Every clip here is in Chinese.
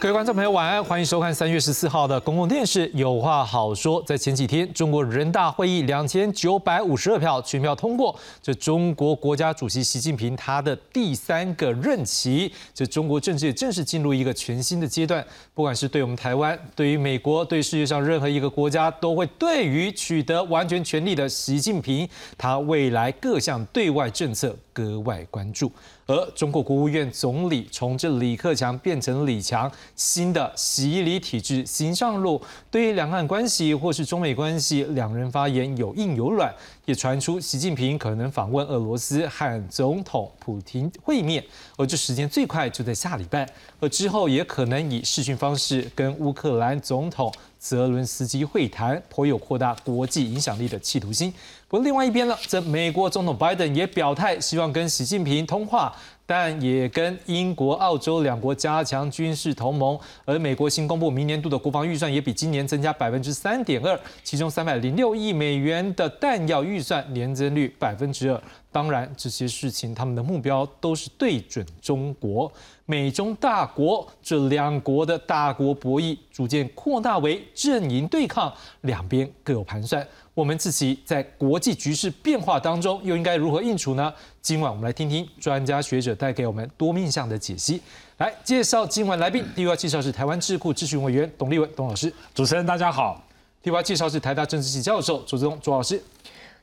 各位观众朋友，晚安，欢迎收看三月十四号的公共电视《有话好说》。在前几天，中国人大会议两千九百五十二票全票通过，这中国国家主席习近平他的第三个任期，这中国政治也正式进入一个全新的阶段。不管是对我们台湾，对于美国，对世界上任何一个国家，都会对于取得完全权力的习近平，他未来各项对外政策格外关注。而中国国务院总理从这李克强变成李强，新的洗礼体制新上路。对于两岸关系或是中美关系，两人发言有硬有软，也传出习近平可能访问俄罗斯和总统普京会面，而这时间最快就在下礼拜，而之后也可能以视讯方式跟乌克兰总统。泽伦斯基会谈颇有扩大国际影响力的企图心。不过，另外一边呢，这美国总统拜登也表态，希望跟习近平通话，但也跟英国、澳洲两国加强军事同盟。而美国新公布明年度的国防预算，也比今年增加百分之三点二，其中三百零六亿美元的弹药预算年增率百分之二。当然，这些事情他们的目标都是对准中国。美中大国这两国的大国博弈逐渐扩大为阵营对抗，两边各有盘算。我们自己在国际局势变化当中又应该如何应处呢？今晚我们来听听专家学者带给我们多面向的解析。来介绍今晚来宾，第一位介绍是台湾智库咨询委员董立文董老师。主持人大家好。第二位介绍是台大政治系教授左志东左老师。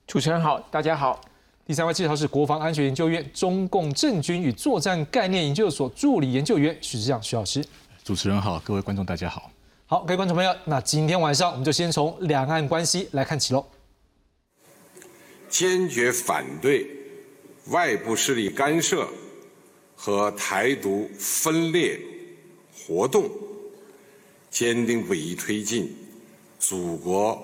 主持人好，大家好。第三位介绍是国防安全研究院中共政军与作战概念研究所助理研究员许志向许老师。主持人好，各位观众大家好。好，各位观众朋友，那今天晚上我们就先从两岸关系来看起喽。坚决反对外部势力干涉和台独分裂活动，坚定不移推进祖国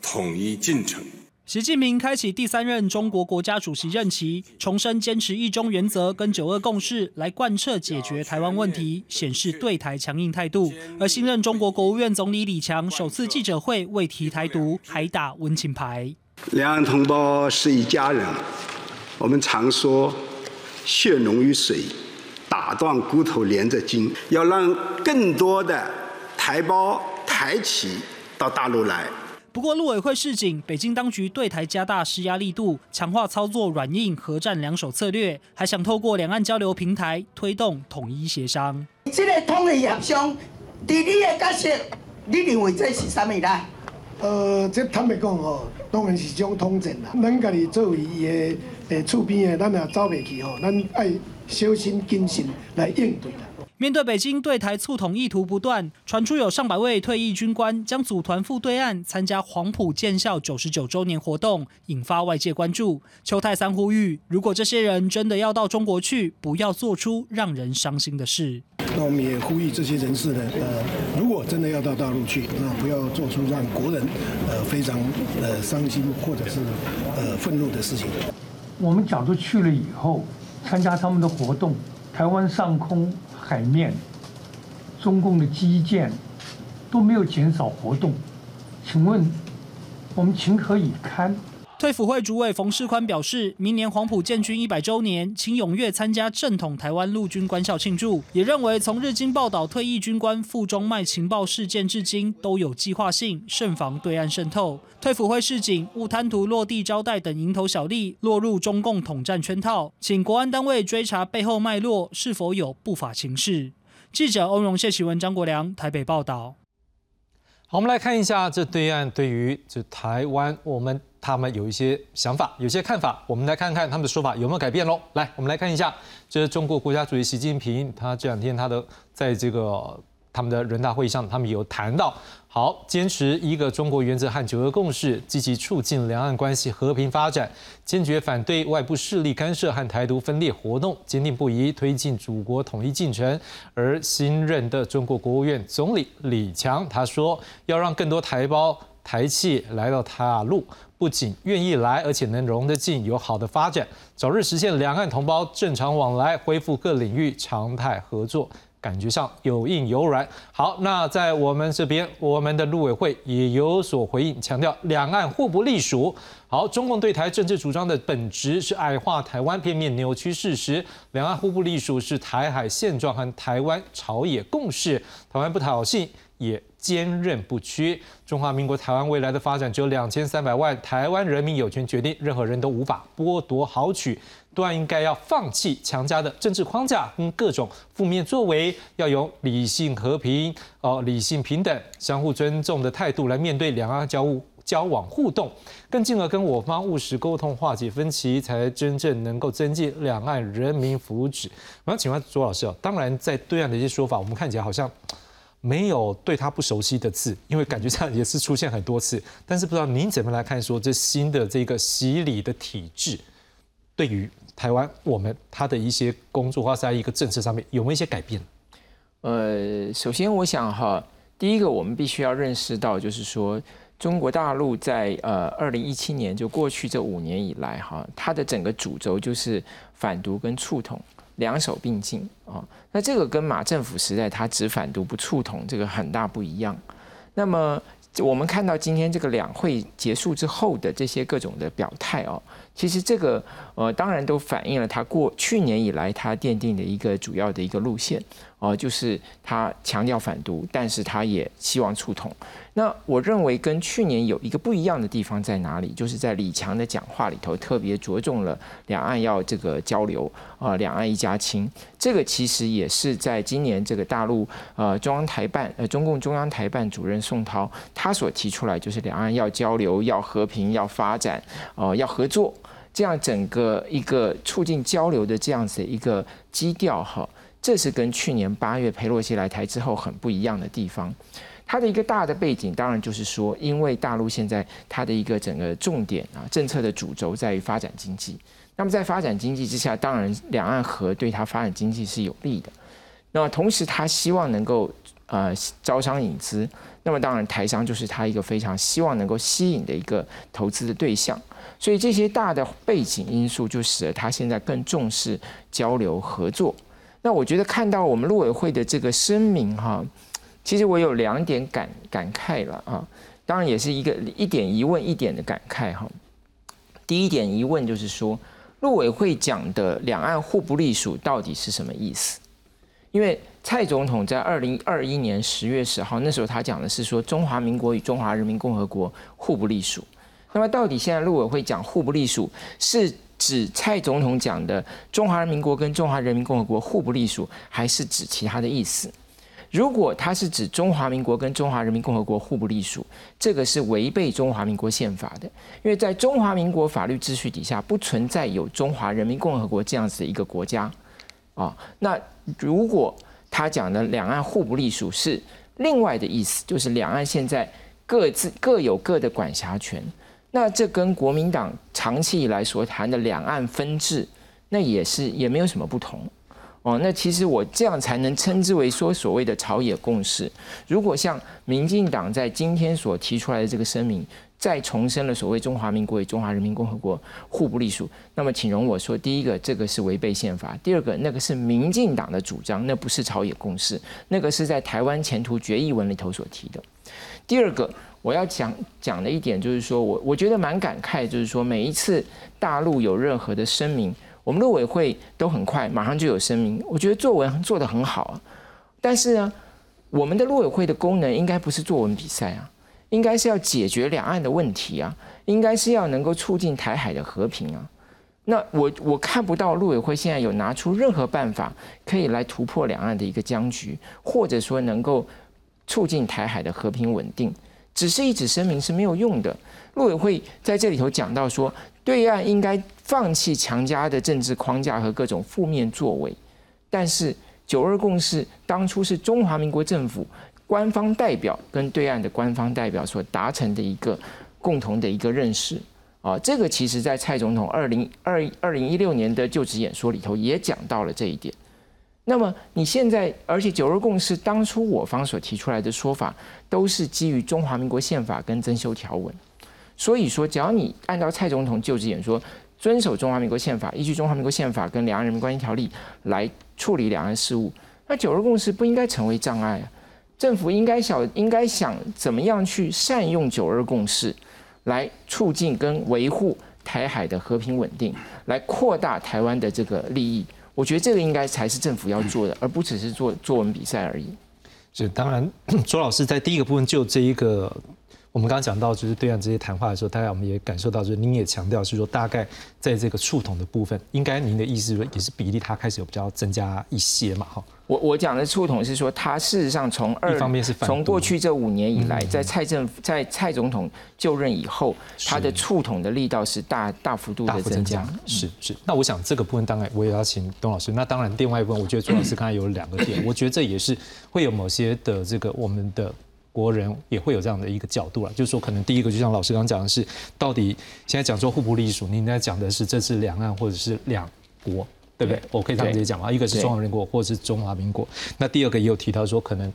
统一进程。习近平开启第三任中国国家主席任期，重申坚持一中原则跟九二共识来贯彻解决台湾问题，显示对台强硬态度。而新任中国国务院总理李强首次记者会未提台独，还打温情牌。两岸同胞是一家人，我们常说血浓于水，打断骨头连着筋，要让更多的台胞台企到大陆来。不过，陆委会示警，北京当局对台加大施压力度，强化操作软硬核战两手策略，还想透过两岸交流平台推动统一协商。这个统一协商，在你的角色，你认为这是什么呢？呃，这坦白讲吼，当然是种统战啦。咱家己作为伊的诶厝边的，咱也走袂去吼，咱爱小心谨慎来应对啦。面对北京对台促统意图不断，传出有上百位退役军官将组团赴对岸参加黄埔建校九十九周年活动，引发外界关注。邱泰三呼吁，如果这些人真的要到中国去，不要做出让人伤心的事。那我们也呼吁这些人士呢，呃，如果真的要到大陆去，那不要做出让国人呃非常呃伤心或者是呃愤怒的事情。我们假如去了以后，参加他们的活动，台湾上空。海面，中共的基建都没有减少活动，请问我们情何以堪？退辅会主委冯世宽表示，明年黄埔建军一百周年，请踊跃参加正统台湾陆军官校庆祝。也认为，从日经报道退役军官附中卖情报事件至今，都有计划性，慎防对岸渗透。退辅会示警，勿贪图落地招待等蝇头小利，落入中共统战圈套，请国安单位追查背后脉络，是否有不法情事。记者欧荣谢启文、张国良台北报道。好，我们来看一下这对岸对于这台湾，我们他们有一些想法，有些看法，我们来看看他们的说法有没有改变喽。来，我们来看一下，这是中国国家主席习近平，他这两天他的在这个。他们的人大会议上，他们有谈到，好，坚持一个中国原则和九二共识，积极促进两岸关系和平发展，坚决反对外部势力干涉和台独分裂活动，坚定不移推进祖国统一进程。而新任的中国国务院总理李强他说，要让更多台胞台企来到大陆，不仅愿意来，而且能融得进，有好的发展，早日实现两岸同胞正常往来，恢复各领域常态合作。感觉上有硬有软。好，那在我们这边，我们的陆委会也有所回应，强调两岸互不隶属。好，中共对台政治主张的本质是矮化台湾，片面扭曲事实。两岸互不隶属是台海现状和台湾朝野共识，台湾不挑衅，也坚韧不屈。中华民国台湾未来的发展只有两千三百万台湾人民有权决定，任何人都无法剥夺豪取。都应该要放弃强加的政治框架跟各种负面作为，要用理性和平、哦理性平等、相互尊重的态度来面对两岸交互交往互动，更进而跟我方务实沟通化解分歧，才真正能够增进两岸人民福祉。我想请问卓老师哦，当然在对岸的一些说法，我们看起来好像没有对他不熟悉的字，因为感觉上也是出现很多次，但是不知道您怎么来看说这新的这个洗礼的体制对于。台湾，我们他的一些工作或在一个政策上面有没有一些改变？呃，首先我想哈，第一个我们必须要认识到，就是说中国大陆在呃二零一七年就过去这五年以来哈，它的整个主轴就是反独跟促统两手并进啊。那这个跟马政府时代他只反独不促统这个很大不一样。那么我们看到今天这个两会结束之后的这些各种的表态哦。其实这个呃，当然都反映了他过去年以来他奠定的一个主要的一个路线哦，就是他强调反独，但是他也希望促统。那我认为跟去年有一个不一样的地方在哪里？就是在李强的讲话里头特别着重了两岸要这个交流啊，两岸一家亲。这个其实也是在今年这个大陆呃中央台办呃中共中央台办主任宋涛他所提出来，就是两岸要交流、要和平、要发展哦，要合作。这样整个一个促进交流的这样子一个基调哈，这是跟去年八月佩洛西来台之后很不一样的地方。它的一个大的背景，当然就是说，因为大陆现在它的一个整个重点啊，政策的主轴在于发展经济。那么在发展经济之下，当然两岸和对它发展经济是有利的。那么同时，他希望能够呃招商引资。那么当然，台商就是他一个非常希望能够吸引的一个投资的对象。所以这些大的背景因素，就使得他现在更重视交流合作。那我觉得看到我们陆委会的这个声明哈，其实我有两点感感慨了啊。当然也是一个一点疑问一点的感慨哈。第一点疑问就是说，陆委会讲的两岸互不隶属到底是什么意思？因为蔡总统在二零二一年十月十号那时候他讲的是说，中华民国与中华人民共和国互不隶属。那么，到底现在陆委会讲互不隶属，是指蔡总统讲的中华人民国跟中华人民共和国互不隶属，还是指其他的意思？如果他是指中华民国跟中华人民共和国互不隶属，这个是违背中华民国宪法的，因为在中华民国法律秩序底下，不存在有中华人民共和国这样子的一个国家啊。那如果他讲的两岸互不隶属是另外的意思，就是两岸现在各自各有各的管辖权。那这跟国民党长期以来所谈的两岸分治，那也是也没有什么不同哦。那其实我这样才能称之为说所谓的朝野共识。如果像民进党在今天所提出来的这个声明，再重申了所谓中华民国与中华人民共和国互不隶属，那么请容我说，第一个这个是违背宪法；第二个那个是民进党的主张，那不是朝野共识，那个是在台湾前途决议文里头所提的。第二个。我要讲讲的一点就是说，我我觉得蛮感慨，就是说每一次大陆有任何的声明，我们陆委会都很快马上就有声明。我觉得作文做得很好啊，但是呢，我们的陆委会的功能应该不是作文比赛啊，应该是要解决两岸的问题啊，应该是要能够促进台海的和平啊。那我我看不到陆委会现在有拿出任何办法可以来突破两岸的一个僵局，或者说能够促进台海的和平稳定。只是一纸声明是没有用的。陆委会在这里头讲到说，对岸应该放弃强加的政治框架和各种负面作为。但是九二共识当初是中华民国政府官方代表跟对岸的官方代表所达成的一个共同的一个认识啊，这个其实在蔡总统二零二二零一六年的就职演说里头也讲到了这一点。那么你现在，而且九二共识当初我方所提出来的说法，都是基于中华民国宪法跟增修条文。所以说，只要你按照蔡总统就职演说，遵守中华民国宪法，依据中华民国宪法跟两岸人民关系条例来处理两岸事务，那九二共识不应该成为障碍啊。政府应该想，应该想怎么样去善用九二共识，来促进跟维护台海的和平稳定，来扩大台湾的这个利益。我觉得这个应该才是政府要做的，而不只是做作文比赛而已。是，当然，周老师在第一个部分就这一个。我们刚刚讲到，就是对岸这些谈话的时候，大概我们也感受到，就是您也强调是说，大概在这个触统的部分，应该您的意思也是比例它开始有比较增加一些嘛，哈。我我讲的触统是说，它事实上从二方面是从过去这五年以来，在蔡政在蔡总统就任以后，它的触统的力道是大大幅度的增加。是是。那我想这个部分当然我也要请董老师。那当然另外一部分，我觉得朱老师刚才有两个点，我觉得这也是会有某些的这个我们的。国人也会有这样的一个角度了，就是说，可能第一个就像老师刚刚讲的是，到底现在讲说互不隶属，你应该讲的是这是两岸或者是两国，对不对？我可以这样直接讲吗？一个是中华人民国，或者是中华民国。那第二个也有提到说，可能。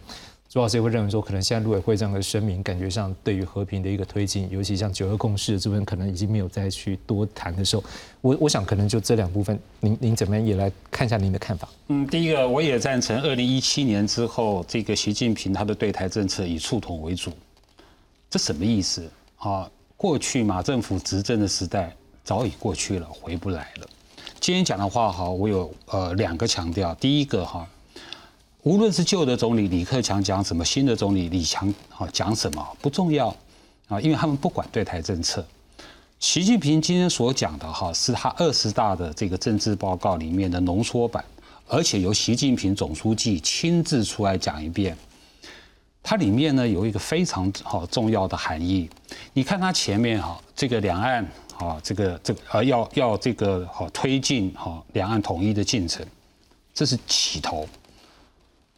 朱老师也会认为说，可能现在陆委会这样的声明，感觉上对于和平的一个推进，尤其像九二共识的这边，可能已经没有再去多谈的时候，我我想可能就这两部分，您您怎么样也来看一下您的看法？嗯，第一个我也赞成，二零一七年之后，这个习近平他的对台政策以触统为主，这什么意思啊？过去马政府执政的时代早已过去了，回不来了。今天讲的话哈，我有呃两个强调，第一个哈。无论是旧的总理李克强讲什么，新的总理李强啊讲什么不重要啊，因为他们不管对台政策。习近平今天所讲的哈，是他二十大的这个政治报告里面的浓缩版，而且由习近平总书记亲自出来讲一遍。它里面呢有一个非常好重要的含义。你看它前面哈，这个两岸啊，这个这个呃要要这个好推进哈两岸统一的进程，这是起头。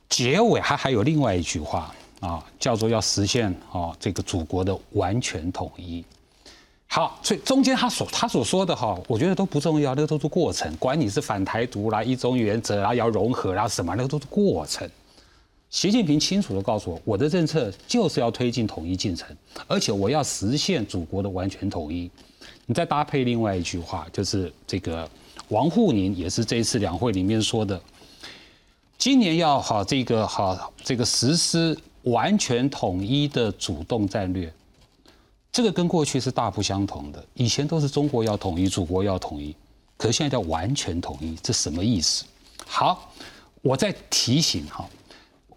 结尾还还有另外一句话啊，叫做要实现啊这个祖国的完全统一。好，所以中间他所他所说的哈，我觉得都不重要，那个都是过程。管你是反台独啦、一中原则啦、要融合啦什么，那个都是过程。习近平清楚的告诉我，我的政策就是要推进统一进程，而且我要实现祖国的完全统一。你再搭配另外一句话，就是这个王沪宁也是这一次两会里面说的。今年要好这个好这个实施完全统一的主动战略，这个跟过去是大不相同的。以前都是中国要统一，祖国要统一，可是现在叫完全统一，这什么意思？好，我再提醒哈，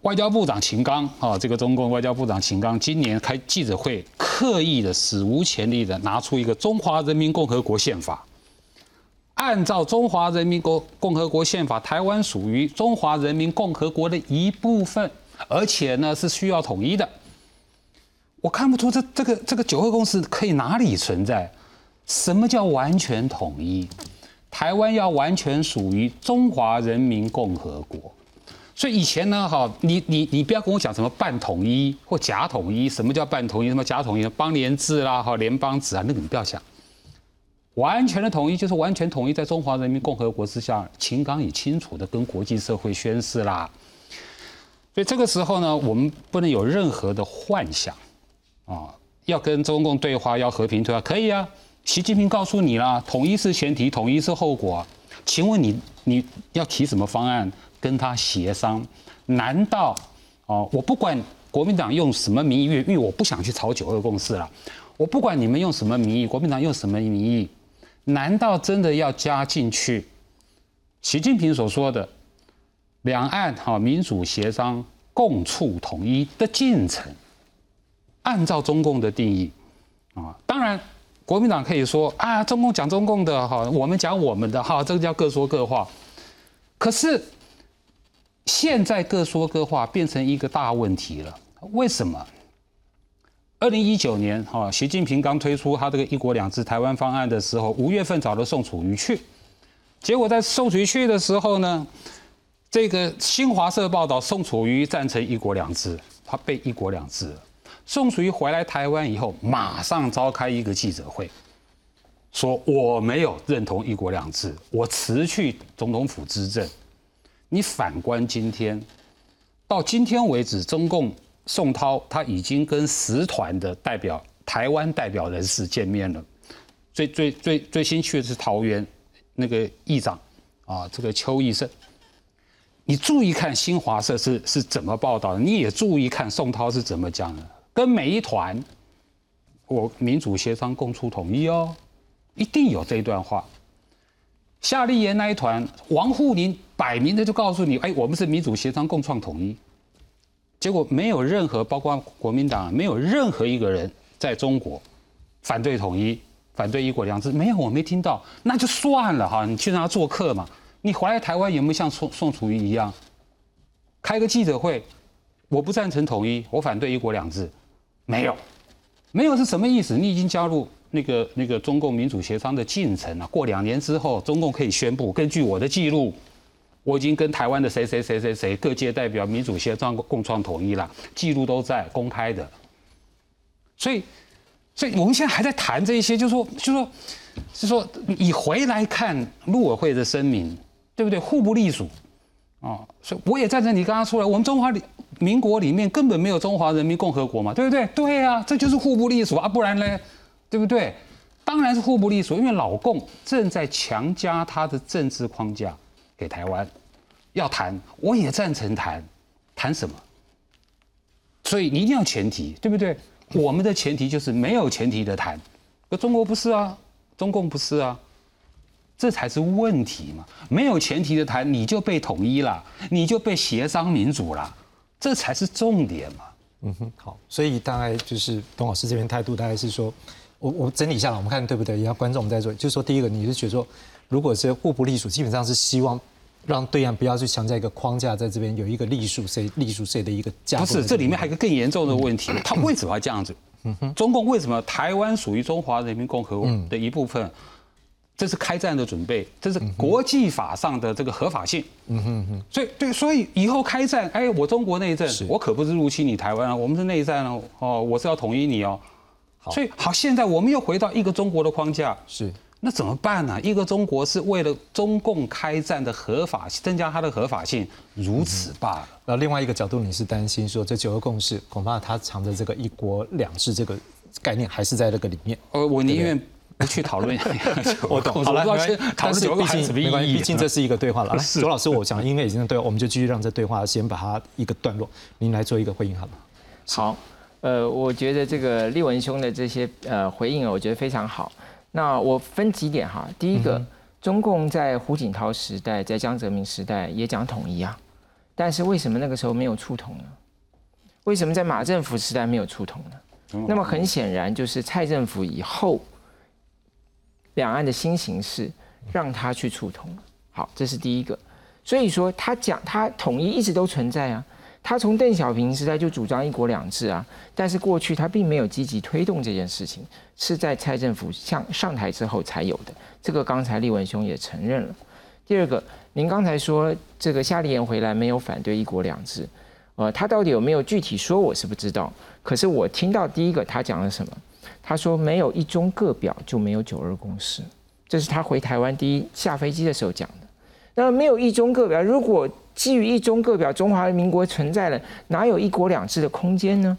外交部长秦刚啊，这个中共外交部长秦刚今年开记者会，刻意的史无前例的拿出一个中华人民共和国宪法。按照中华人民共共和国宪法，台湾属于中华人民共和国的一部分，而且呢是需要统一的。我看不出这这个这个九二共识可以哪里存在？什么叫完全统一？台湾要完全属于中华人民共和国。所以以前呢，哈，你你你不要跟我讲什么半统一或假统一。什么叫半统一？什么假统一？邦联制啦，哈，联邦制啊，那个你不要想。完全的统一就是完全统一在中华人民共和国之下，秦刚也清楚的跟国际社会宣誓啦。所以这个时候呢，我们不能有任何的幻想啊，要跟中共对话，要和平对话，可以啊。习近平告诉你啦，统一是前提，统一是后果。请问你你要提什么方案跟他协商？难道哦，我不管国民党用什么名义，因为我不想去炒九二共识了，我不管你们用什么名义，国民党用什么名义。难道真的要加进去？习近平所说的两岸哈民主协商、共促统一的进程，按照中共的定义啊，当然国民党可以说啊，中共讲中共的哈，我们讲我们的哈，这个叫各说各话。可是现在各说各话变成一个大问题了，为什么？二零一九年，哈，习近平刚推出他这个“一国两制”台湾方案的时候，五月份找了宋楚瑜去，结果在宋楚瑜去的时候呢，这个新华社报道宋楚瑜赞成“一国两制”，他被“一国两制”。宋楚瑜回来台湾以后，马上召开一个记者会，说我没有认同“一国两制”，我辞去总统府执政。你反观今天，到今天为止，中共。宋涛他已经跟十团的代表、台湾代表人士见面了。最最最最新去的是桃园那个议长啊，这个邱义胜。你注意看新华社是是怎么报道的，你也注意看宋涛是怎么讲的。跟每一团，我民主协商共促统一哦，一定有这一段话。夏立言那一团，王沪宁摆明的就告诉你，哎，我们是民主协商共创统一。结果没有任何，包括国民党，没有任何一个人在中国反对统一、反对一国两制，没有，我没听到，那就算了哈，你去让他做客嘛。你回来台湾有没有像宋宋楚瑜一样，开个记者会？我不赞成统一，我反对一国两制，没有，没有是什么意思？你已经加入那个那个中共民主协商的进程啊。过两年之后，中共可以宣布，根据我的记录。我已经跟台湾的谁谁谁谁谁各界代表民主协商共创统一了，记录都在公开的。所以，所以我们现在还在谈这一些，就是说就是说，是说你回来看陆委会的声明，对不对？互不隶属啊。所以我也赞成你刚刚说的，我们中华民国里面根本没有中华人民共和国嘛，对不对？对啊，这就是互不隶属啊，不然呢，对不对？当然是互不利索，因为老共正在强加他的政治框架。给台湾要谈，我也赞成谈，谈什么？所以你一定要前提，对不对？我们的前提就是没有前提的谈，可中国不是啊，中共不是啊，这才是问题嘛。没有前提的谈，你就被统一了，你就被协商民主了，这才是重点嘛。嗯哼，好，所以大概就是董老师这边态度，大概是说，我我整理一下了，我们看对不对？也要观众我们在做，就是说，第一个你是觉得说。如果是互不隶属，基本上是希望让对岸不要去强加一个框架，在这边有一个隶属谁隶属谁的一个架不是，这里面还有一个更严重的问题，他为什么要这样子？中共为什么台湾属于中华人民共和国的一部分？这是开战的准备，这是国际法上的这个合法性。嗯哼哼。所以对，所以以后开战，哎，我中国内战，我可不是入侵你台湾啊，我们是内战哦，哦，我是要统一你哦。所以好，现在我们又回到一个中国的框架。是。那怎么办呢？一个中国是为了中共开战的合法增加它的合法性，如此罢了。那另外一个角度，你是担心说这九个共识恐怕它藏着这个一国两制这个概念还是在那个里面？呃，我宁愿不去讨论。我懂。好了，但是毕竟没关系，毕竟这是一个对话了。来，周老师，我想因为已经对，我们就继续让这对话先把它一个段落，您来做一个回应好吗？好，呃，我觉得这个立文兄的这些呃回应，我觉得非常好。那我分几点哈，第一个，中共在胡锦涛时代，在江泽民时代也讲统一啊，但是为什么那个时候没有触统呢？为什么在马政府时代没有触统呢？那么很显然就是蔡政府以后，两岸的新形势让他去触统好，这是第一个。所以说他讲他统一一直都存在啊。他从邓小平时代就主张一国两制啊，但是过去他并没有积极推动这件事情，是在蔡政府上上台之后才有的。这个刚才立文兄也承认了。第二个，您刚才说这个夏立言回来没有反对一国两制，呃，他到底有没有具体说，我是不知道。可是我听到第一个他讲了什么？他说没有一中各表就没有九二共识，这是他回台湾第一下飞机的时候讲的。那没有一中各表，如果基于一中各表，中华人民国存在了，哪有一国两制的空间呢？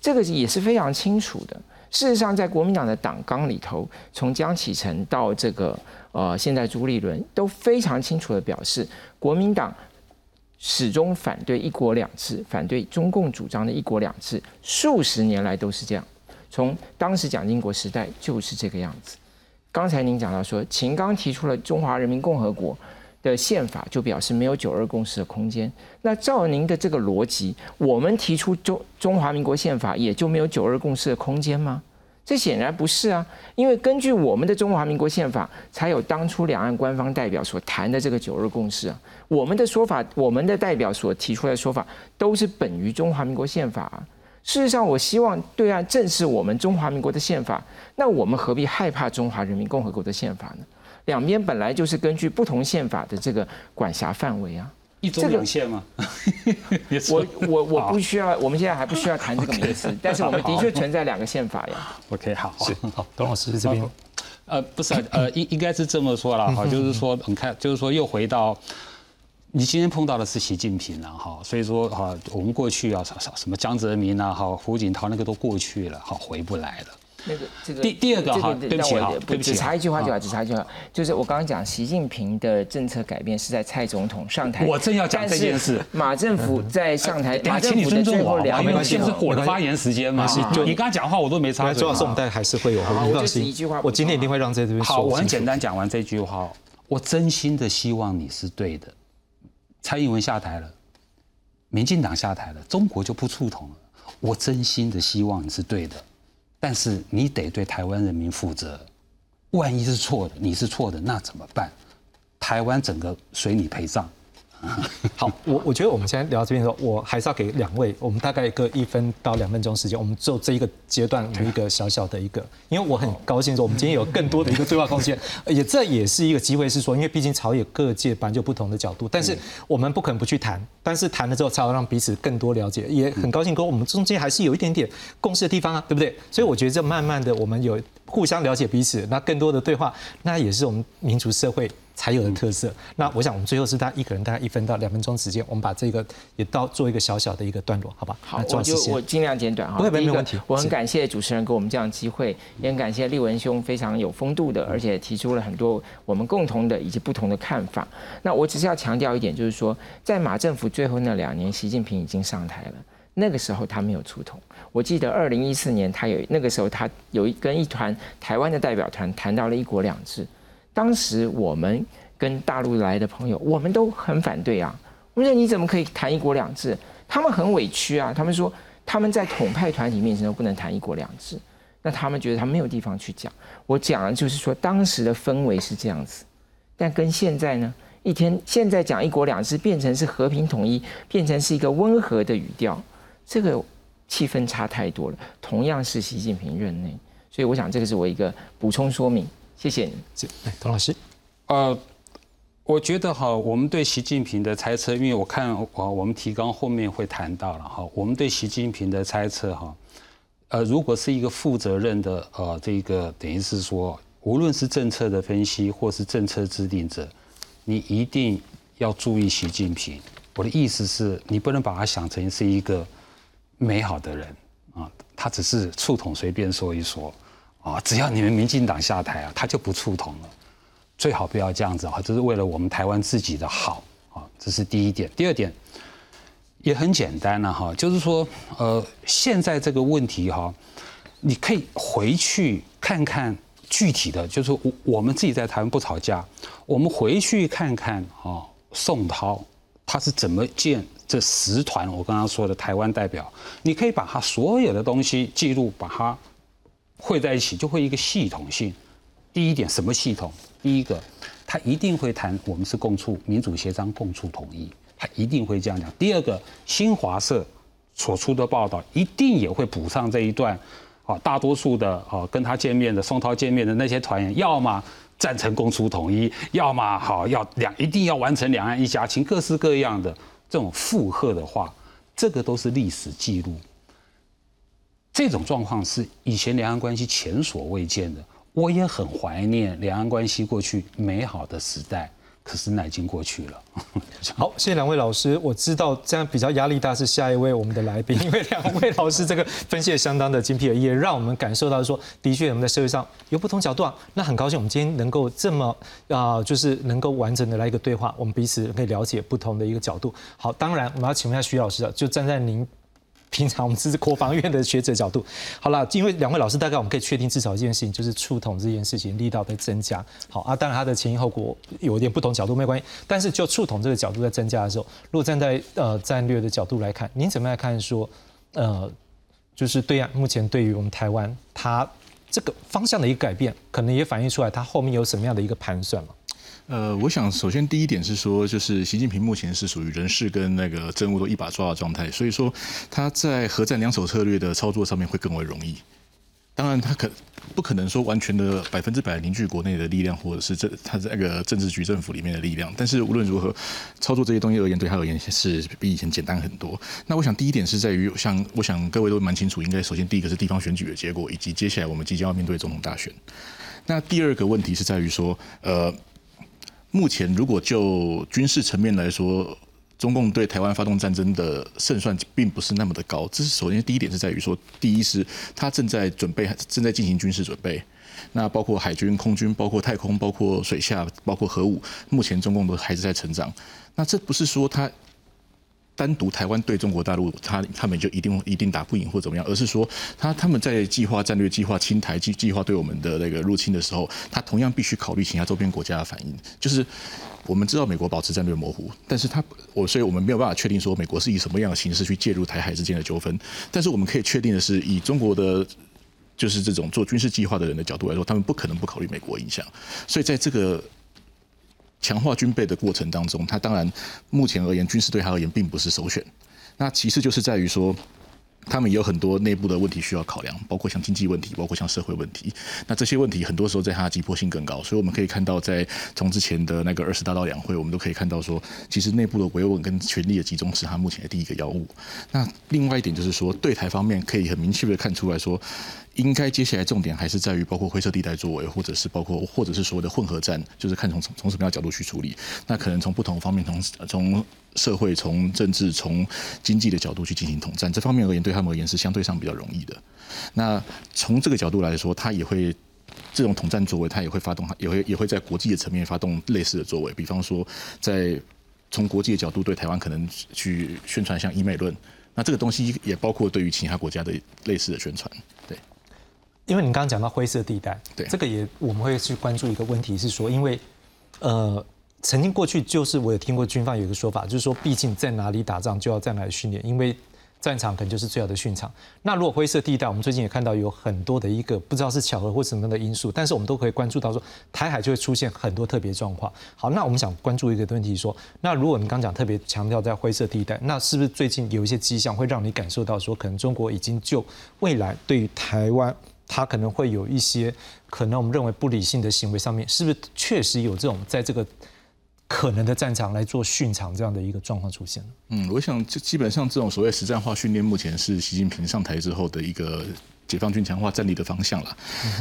这个也是非常清楚的。事实上，在国民党的党纲里头，从江启臣到这个呃现在朱立伦，都非常清楚的表示，国民党始终反对一国两制，反对中共主张的一国两制，数十年来都是这样。从当时蒋经国时代就是这个样子。刚才您讲到说，秦刚提出了中华人民共和国。的宪法就表示没有九二共识的空间。那照您的这个逻辑，我们提出中中华民国宪法也就没有九二共识的空间吗？这显然不是啊，因为根据我们的中华民国宪法，才有当初两岸官方代表所谈的这个九二共识啊。我们的说法，我们的代表所提出来的说法，都是本于中华民国宪法。事实上，我希望对岸正视我们中华民国的宪法，那我们何必害怕中华人民共和国的宪法呢？两边本来就是根据不同宪法的这个管辖范围啊，一中两线吗？我我我不需要，我们现在还不需要谈这个名词，但是我们的确存在两个宪法呀。OK，好，是。好，董老师这边，呃，不是，呃，应应该是这么说了哈，就是说，你看，就是说又回到，你今天碰到的是习近平了哈，所以说哈，我们过去啊，什什么江泽民啊，哈，胡锦涛那个都过去了，好，回不来了。那个这个第第二个这哈对不起哈对不起只插一句话就好，只插一句话，就是我刚刚讲习近平的政策改变是在蔡总统上台，我正要讲这件事马政府在上台，马政请你府的最后尊重我好不好，因为现在是我的发言时间嘛。你刚刚讲话我都没插嘴周老师，我们大概还是会有，就你放心只一句话，我今天一定会让在这边好，我很简单讲完这句话，我真心的希望你是对的。蔡英文下台了，民进党下台了，中国就不触统了。我真心的希望你是对的，但是你得对台湾人民负责。万一是错的，你是错的，那怎么办？台湾整个随你陪葬。好，我我觉得我们现在聊到这边的时候，我还是要给两位，我们大概各一分到两分钟时间，我们就这一个阶段有一个小小的一个，因为我很高兴说，我们今天有更多的一个对话空间，也这也是一个机会，是说，因为毕竟朝野各界本来就不同的角度，但是我们不可能不去谈，但是谈了之后才会让彼此更多了解，也很高兴跟我们中间还是有一点点共识的地方啊，对不对？所以我觉得这慢慢的我们有互相了解彼此，那更多的对话，那也是我们民主社会。才有的特色。那我想，我们最后是大家一个人大概一分到两分钟时间，我们把这个也到做一个小小的一个段落，好吧？好，我就我尽量简短哈。不会，没问题。我很感谢主持人给我们这样的机会，也很感谢立文兄非常有风度的，而且提出了很多我们共同的以及不同的看法。那我只是要强调一点，就是说，在马政府最后那两年，习近平已经上台了。那个时候他没有出头，我记得二零一四年他有那个时候他有一跟一团台湾的代表团谈到了一国两制，当时我们。跟大陆来的朋友，我们都很反对啊！我说你怎么可以谈一国两制？他们很委屈啊！他们说他们在统派团体面前都不能谈一国两制，那他们觉得他没有地方去讲。我讲的就是说当时的氛围是这样子，但跟现在呢，一天现在讲一国两制变成是和平统一，变成是一个温和的语调，这个气氛差太多了。同样是习近平任内，所以我想这个是我一个补充说明。谢谢你，来，董老师，呃。我觉得哈，我们对习近平的猜测，因为我看我我们提纲后面会谈到了哈，我们对习近平的猜测哈，呃，如果是一个负责任的呃，这个等于是说，无论是政策的分析或是政策制定者，你一定要注意习近平。我的意思是你不能把他想成是一个美好的人啊，他只是触统随便说一说啊，只要你们民进党下台啊，他就不触统了。最好不要这样子啊，这是为了我们台湾自己的好啊，这是第一点。第二点也很简单了哈，就是说呃，现在这个问题哈，你可以回去看看具体的，就是我我们自己在台湾不吵架，我们回去看看啊，宋涛他是怎么建这十团我刚刚说的台湾代表，你可以把他所有的东西记录，把它汇在一起，就会一个系统性。第一点，什么系统？第一个，他一定会谈我们是共处民主协商、共处统一，他一定会这样讲。第二个，新华社所出的报道一定也会补上这一段，啊，大多数的啊跟他见面的宋涛见面的那些团员，要么赞成共处统一，要么好要两一定要完成两岸一家亲，各式各样的这种附和的话，这个都是历史记录。这种状况是以前两岸关系前所未见的。我也很怀念两岸关系过去美好的时代，可是那已经过去了。好，谢谢两位老师。我知道这样比较压力大是下一位我们的来宾，因为两位老师这个分析也相当的精辟，也让我们感受到说，的确我们在社会上有不同角度啊。那很高兴我们今天能够这么啊，就是能够完整的来一个对话，我们彼此可以了解不同的一个角度。好，当然我们要请问一下徐老师啊，就站在您。平常我们是国防院的学者角度，好了，因为两位老师大概我们可以确定至少一件事情，就是触统这件事情力道在增加。好啊，当然它的前因后果有一点不同角度没关系，但是就触统这个角度在增加的时候，如果站在呃战略的角度来看，您怎么来看说，呃，就是对岸目前对于我们台湾它这个方向的一个改变，可能也反映出来它后面有什么样的一个盘算嘛？呃，我想首先第一点是说，就是习近平目前是属于人事跟那个政务都一把抓的状态，所以说他在核战两手策略的操作上面会更为容易。当然，他可不可能说完全的百分之百凝聚国内的力量，或者是这他在那个政治局政府里面的力量。但是无论如何，操作这些东西而言，对他而言是比以前简单很多。那我想第一点是在于，像我想各位都蛮清楚，应该首先第一个是地方选举的结果，以及接下来我们即将要面对总统大选。那第二个问题是在于说，呃。目前，如果就军事层面来说，中共对台湾发动战争的胜算并不是那么的高。这是首先第一点是在于说，第一是他正在准备，正在进行军事准备。那包括海军、空军，包括太空，包括水下，包括核武，目前中共都还是在成长。那这不是说他。单独台湾对中国大陆，他他们就一定一定打不赢或怎么样，而是说他他们在计划战略、计划侵台、计计划对我们的那个入侵的时候，他同样必须考虑其他周边国家的反应。就是我们知道美国保持战略模糊，但是他我所以我们没有办法确定说美国是以什么样的形式去介入台海之间的纠纷。但是我们可以确定的是，以中国的就是这种做军事计划的人的角度来说，他们不可能不考虑美国影响。所以在这个。强化军备的过程当中，他当然目前而言，军事对他而言并不是首选。那其次就是在于说，他们也有很多内部的问题需要考量，包括像经济问题，包括像社会问题。那这些问题很多时候在它急迫性更高，所以我们可以看到，在从之前的那个二十大到两会，我们都可以看到说，其实内部的维稳跟权力的集中是他目前的第一个要务。那另外一点就是说，对台方面可以很明确的看出来说。应该接下来重点还是在于包括灰色地带作为，或者是包括或者是所谓的混合战，就是看从从从什么样角度去处理。那可能从不同方面，从从社会、从政治、从经济的角度去进行统战，这方面而言，对他们而言是相对上比较容易的。那从这个角度来说，他也会这种统战作为，他也会发动，也会也会在国际的层面发动类似的作为，比方说在从国际的角度对台湾可能去宣传像“一美论”，那这个东西也包括对于其他国家的类似的宣传，因为你刚刚讲到灰色地带，对这个也我们会去关注一个问题是说，因为呃，曾经过去就是我有听过军方有一个说法，就是说，毕竟在哪里打仗就要在哪里训练，因为战场可能就是最好的训场。那如果灰色地带，我们最近也看到有很多的一个不知道是巧合或什么样的因素，但是我们都可以关注到说，台海就会出现很多特别状况。好，那我们想关注一个问题说，那如果你刚讲特别强调在灰色地带，那是不是最近有一些迹象会让你感受到说，可能中国已经就未来对于台湾？他可能会有一些可能我们认为不理性的行为，上面是不是确实有这种在这个可能的战场来做训场这样的一个状况出现嗯，我想就基本上这种所谓实战化训练，目前是习近平上台之后的一个。解放军强化战力的方向了。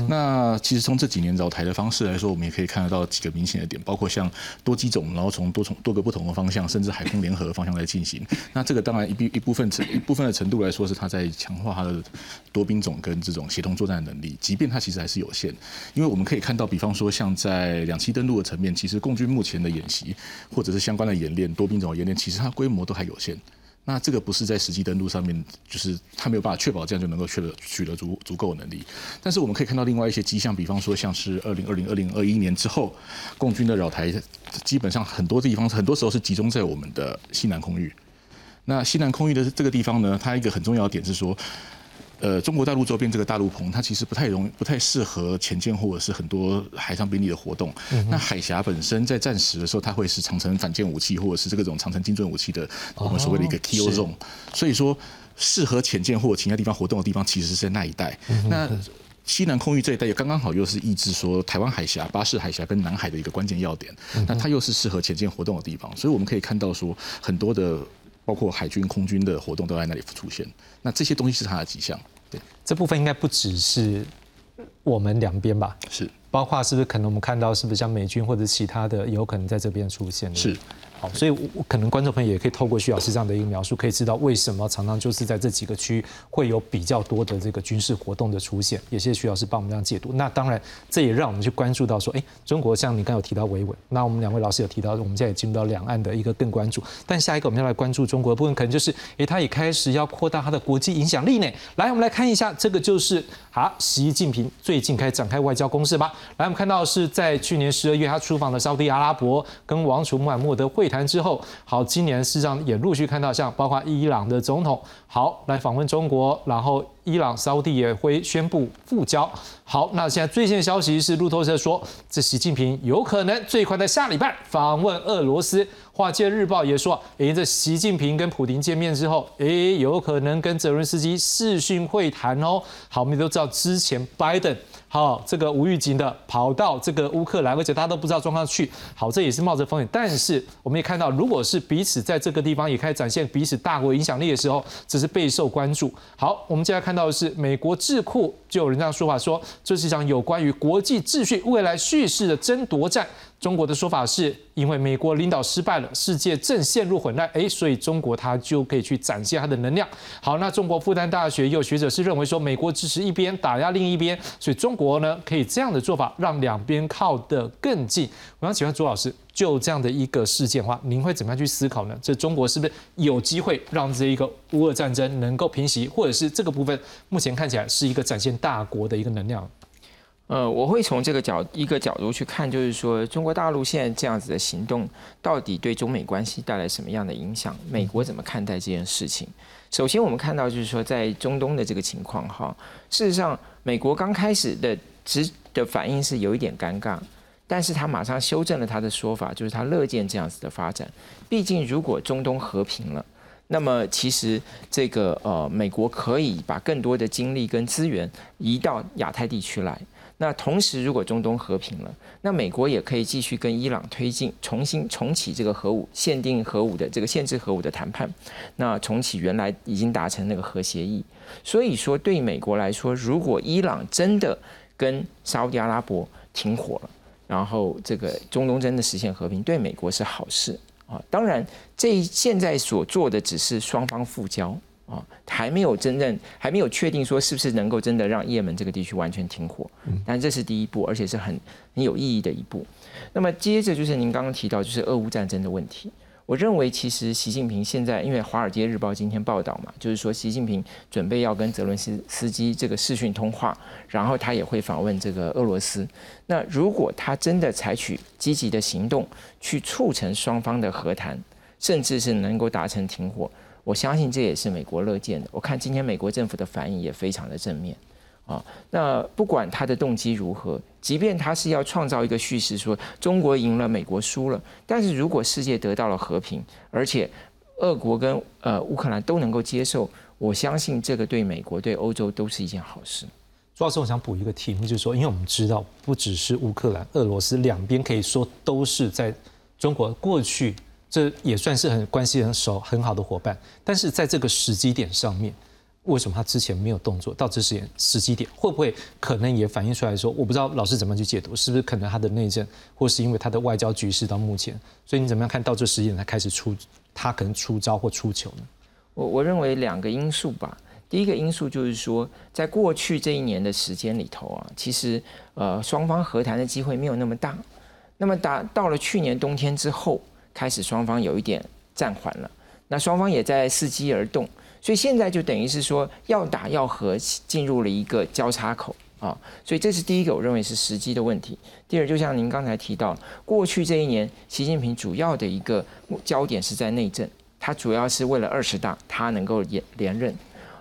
那其实从这几年绕台的方式来说，我们也可以看得到几个明显的点，包括像多机种，然后从多重多个不同的方向，甚至海空联合的方向来进行。那这个当然一一部分一部分的程度来说，是他在强化他的多兵种跟这种协同作战的能力。即便它其实还是有限，因为我们可以看到，比方说像在两栖登陆的层面，其实共军目前的演习或者是相关的演练，多兵种的演练，其实它规模都还有限。那这个不是在实际登陆上面，就是他没有办法确保这样就能够取得取得足足够的能力。但是我们可以看到另外一些迹象，比方说像是二零二零二零二一年之后，共军的扰台基本上很多地方很多时候是集中在我们的西南空域。那西南空域的这个地方呢，它一个很重要的点是说。呃，中国大陆周边这个大陆棚，它其实不太容易、不太适合潜舰或者是很多海上兵力的活动。那海峡本身在战时的时候，它会是长城反舰武器或者是这种长城精准武器的我们所谓的一个 kill zone。所以说，适合潜舰或者其他地方活动的地方，其实是在那一带。那西南空域这一带也刚刚好又是抑制说台湾海峡、巴士海峡跟南海的一个关键要点。那它又是适合潜舰活动的地方，所以我们可以看到说很多的。包括海军、空军的活动都在那里出现，那这些东西是它的迹象。对，这部分应该不只是我们两边吧？是，包括是不是可能我们看到是不是像美军或者其他的有可能在这边出现？是。所以我可能观众朋友也可以透过徐老师这样的一个描述，可以知道为什么常常就是在这几个区域会有比较多的这个军事活动的出现。也谢谢徐老师帮我们这样解读。那当然，这也让我们去关注到说，哎，中国像你刚有提到维稳，那我们两位老师有提到，我们现在也进入到两岸的一个更关注。但下一个我们要来关注中国的部分，可能就是，哎，他也开始要扩大他的国际影响力呢。来，我们来看一下，这个就是好，习近平最近开始展开外交攻势吧。来，我们看到是在去年十二月他出访了沙特阿拉伯，跟王储穆罕默德会谈之后。好，今年事实上也陆续看到，像包括伊朗的总统好来访问中国，然后伊朗、沙地也会宣布复交。好，那现在最新的消息是路透社说，这习近平有可能最快在下礼拜访问俄罗斯。华尔街日报也说，诶，这习近平跟普京见面之后，诶，有可能跟泽伦斯基视讯会谈哦。好，我们都知道之前拜登。好，这个无预警的跑到这个乌克兰，而且大家都不知道状况去。好，这也是冒着风险。但是我们也看到，如果是彼此在这个地方也开始展现彼此大国影响力的时候，这是备受关注。好，我们接下来看到的是美国智库就有人这样说法，说这是一场有关于国际秩序未来叙事的争夺战。中国的说法是因为美国领导失败了，世界正陷入混乱，哎，所以中国它就可以去展现它的能量。好，那中国复旦大学也有学者是认为说，美国支持一边打压另一边，所以中国呢可以这样的做法让两边靠得更近。我想请问朱老师，就这样的一个事件的话，您会怎么样去思考呢？这中国是不是有机会让这一个乌俄战争能够平息，或者是这个部分目前看起来是一个展现大国的一个能量？呃，我会从这个角一个角度去看，就是说中国大陆现在这样子的行动，到底对中美关系带来什么样的影响？美国怎么看待这件事情？首先，我们看到就是说，在中东的这个情况哈，事实上，美国刚开始的直的反应是有一点尴尬，但是他马上修正了他的说法，就是他乐见这样子的发展。毕竟，如果中东和平了，那么其实这个呃，美国可以把更多的精力跟资源移到亚太地区来。那同时，如果中东和平了，那美国也可以继续跟伊朗推进重新重启这个核武限定核武的这个限制核武的谈判，那重启原来已经达成那个核协议。所以说，对美国来说，如果伊朗真的跟沙特阿拉伯停火了，然后这个中东真的实现和平，对美国是好事啊。当然，这现在所做的只是双方复交。啊，还没有真正还没有确定说是不是能够真的让也门这个地区完全停火，但这是第一步，而且是很很有意义的一步。那么接着就是您刚刚提到就是俄乌战争的问题，我认为其实习近平现在因为《华尔街日报》今天报道嘛，就是说习近平准备要跟泽伦斯斯基这个视讯通话，然后他也会访问这个俄罗斯。那如果他真的采取积极的行动去促成双方的和谈，甚至是能够达成停火。我相信这也是美国乐见的。我看今天美国政府的反应也非常的正面，啊，那不管他的动机如何，即便他是要创造一个叙事说中国赢了，美国输了，但是如果世界得到了和平，而且俄国跟呃乌克兰都能够接受，我相信这个对美国对欧洲都是一件好事。朱老师，我想补一个题目，就是说，因为我们知道不只是乌克兰、俄罗斯两边，可以说都是在中国过去。这也算是很关系很熟很好的伙伴，但是在这个时机点上面，为什么他之前没有动作？到这时间时机点，会不会可能也反映出来说，我不知道老师怎么去解读，是不是可能他的内政，或是因为他的外交局势到目前，所以你怎么样看到这时间才开始出，他可能出招或出球呢？我我认为两个因素吧，第一个因素就是说，在过去这一年的时间里头啊，其实呃双方和谈的机会没有那么大，那么达到了去年冬天之后。开始双方有一点暂缓了，那双方也在伺机而动，所以现在就等于是说要打要和进入了一个交叉口啊，所以这是第一个我认为是时机的问题。第二，就像您刚才提到，过去这一年，习近平主要的一个焦点是在内政，他主要是为了二十大他能够连连任，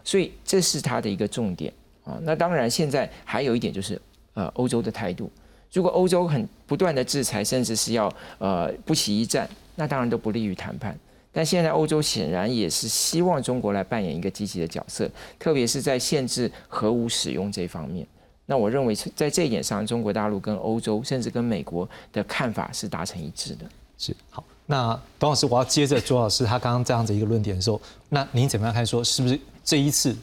所以这是他的一个重点啊。那当然，现在还有一点就是呃欧洲的态度，如果欧洲很不断的制裁，甚至是要呃不惜一战。那当然都不利于谈判，但现在欧洲显然也是希望中国来扮演一个积极的角色，特别是在限制核武使用这方面。那我认为在这一点上，中国大陆跟欧洲甚至跟美国的看法是达成一致的。是好，那董老师，我要接着周老师他刚刚这样子一个论点的时候，那您怎么样看？说是不是这一次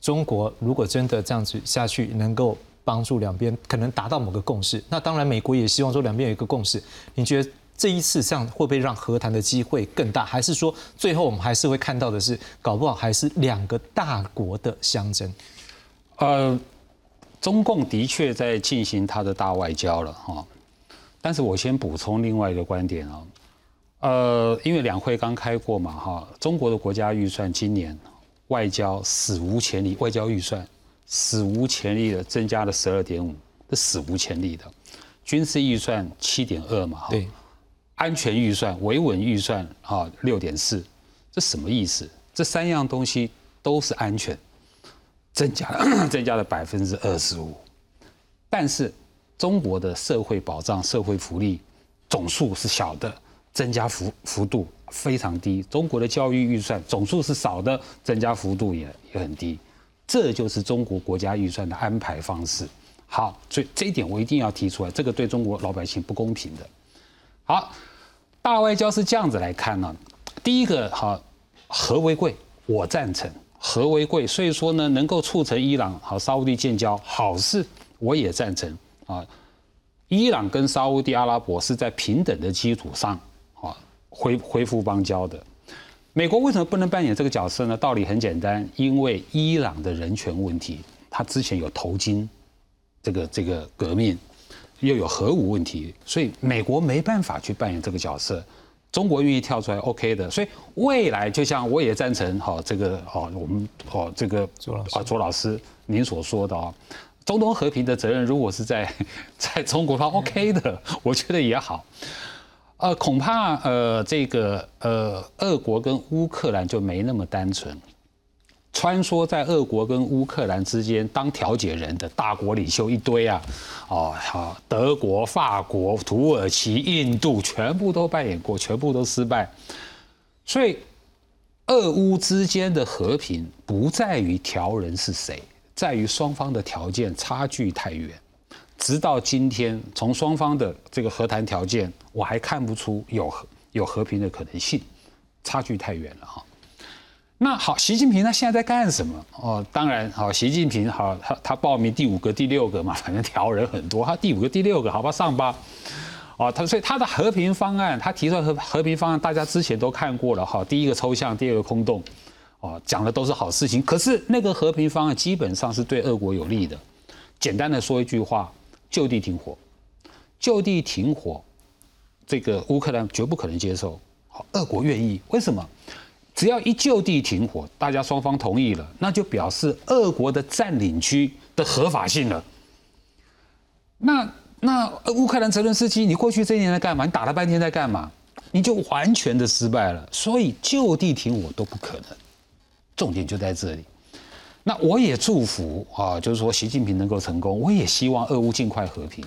中国如果真的这样子下去，能够帮助两边可能达到某个共识？那当然，美国也希望说两边有一个共识。您觉得？这一次这样会不会让和谈的机会更大？还是说最后我们还是会看到的是，搞不好还是两个大国的相争？呃，中共的确在进行他的大外交了哈。但是我先补充另外一个观点啊，呃，因为两会刚开过嘛哈，中国的国家预算今年外交史无前例，外交预算史无前例的增加了十二点五，这史无前例的，军事预算七点二嘛哈。对。安全预算、维稳预算啊，六点四，这什么意思？这三样东西都是安全，增加了 增加了百分之二十五，但是中国的社会保障、社会福利总数是小的，增加幅幅度非常低。中国的教育预算总数是少的，增加幅度也也很低。这就是中国国家预算的安排方式。好，所以这一点我一定要提出来，这个对中国老百姓不公平的。好，大外交是这样子来看呢。第一个，好，和为贵，我赞成和为贵，所以说呢，能够促成伊朗和沙地建交，好事，我也赞成啊。伊朗跟沙地阿拉伯是在平等的基础上啊恢恢复邦交的。美国为什么不能扮演这个角色呢？道理很简单，因为伊朗的人权问题，他之前有头巾这个这个革命，又有核武问题，所以美国没办法去扮演这个角色。中国愿意跳出来，OK 的。所以未来就像我也赞成哈这个哦我们哦这个啊卓老师 您所说的啊，中东和平的责任如果是在在中国方 OK 的，我觉得也好。呃，恐怕呃，这个呃，俄国跟乌克兰就没那么单纯。穿梭在俄国跟乌克兰之间当调解人的大国领袖一堆啊，哦，好，德国、法国、土耳其、印度全部都扮演过，全部都失败。所以，俄乌之间的和平不在于调人是谁，在于双方的条件差距太远。直到今天，从双方的这个和谈条件，我还看不出有和有和平的可能性，差距太远了哈。那好，习近平他现在在干什么？哦，当然好，习近平好，他他报名第五个、第六个嘛，反正调人很多，他第五个、第六个，好吧，上吧。哦，他所以他的和平方案，他提出来和和平方案，大家之前都看过了哈。第一个抽象，第二个空洞，哦，讲的都是好事情。可是那个和平方案基本上是对俄国有利的。简单的说一句话。就地停火，就地停火，这个乌克兰绝不可能接受。好，俄国愿意，为什么？只要一就地停火，大家双方同意了，那就表示俄国的占领区的合法性了。那那乌克兰泽伦斯基，你过去这一年在干嘛？你打了半天在干嘛？你就完全的失败了。所以就地停火都不可能。重点就在这里。那我也祝福啊，就是说习近平能够成功，我也希望俄乌尽快和平，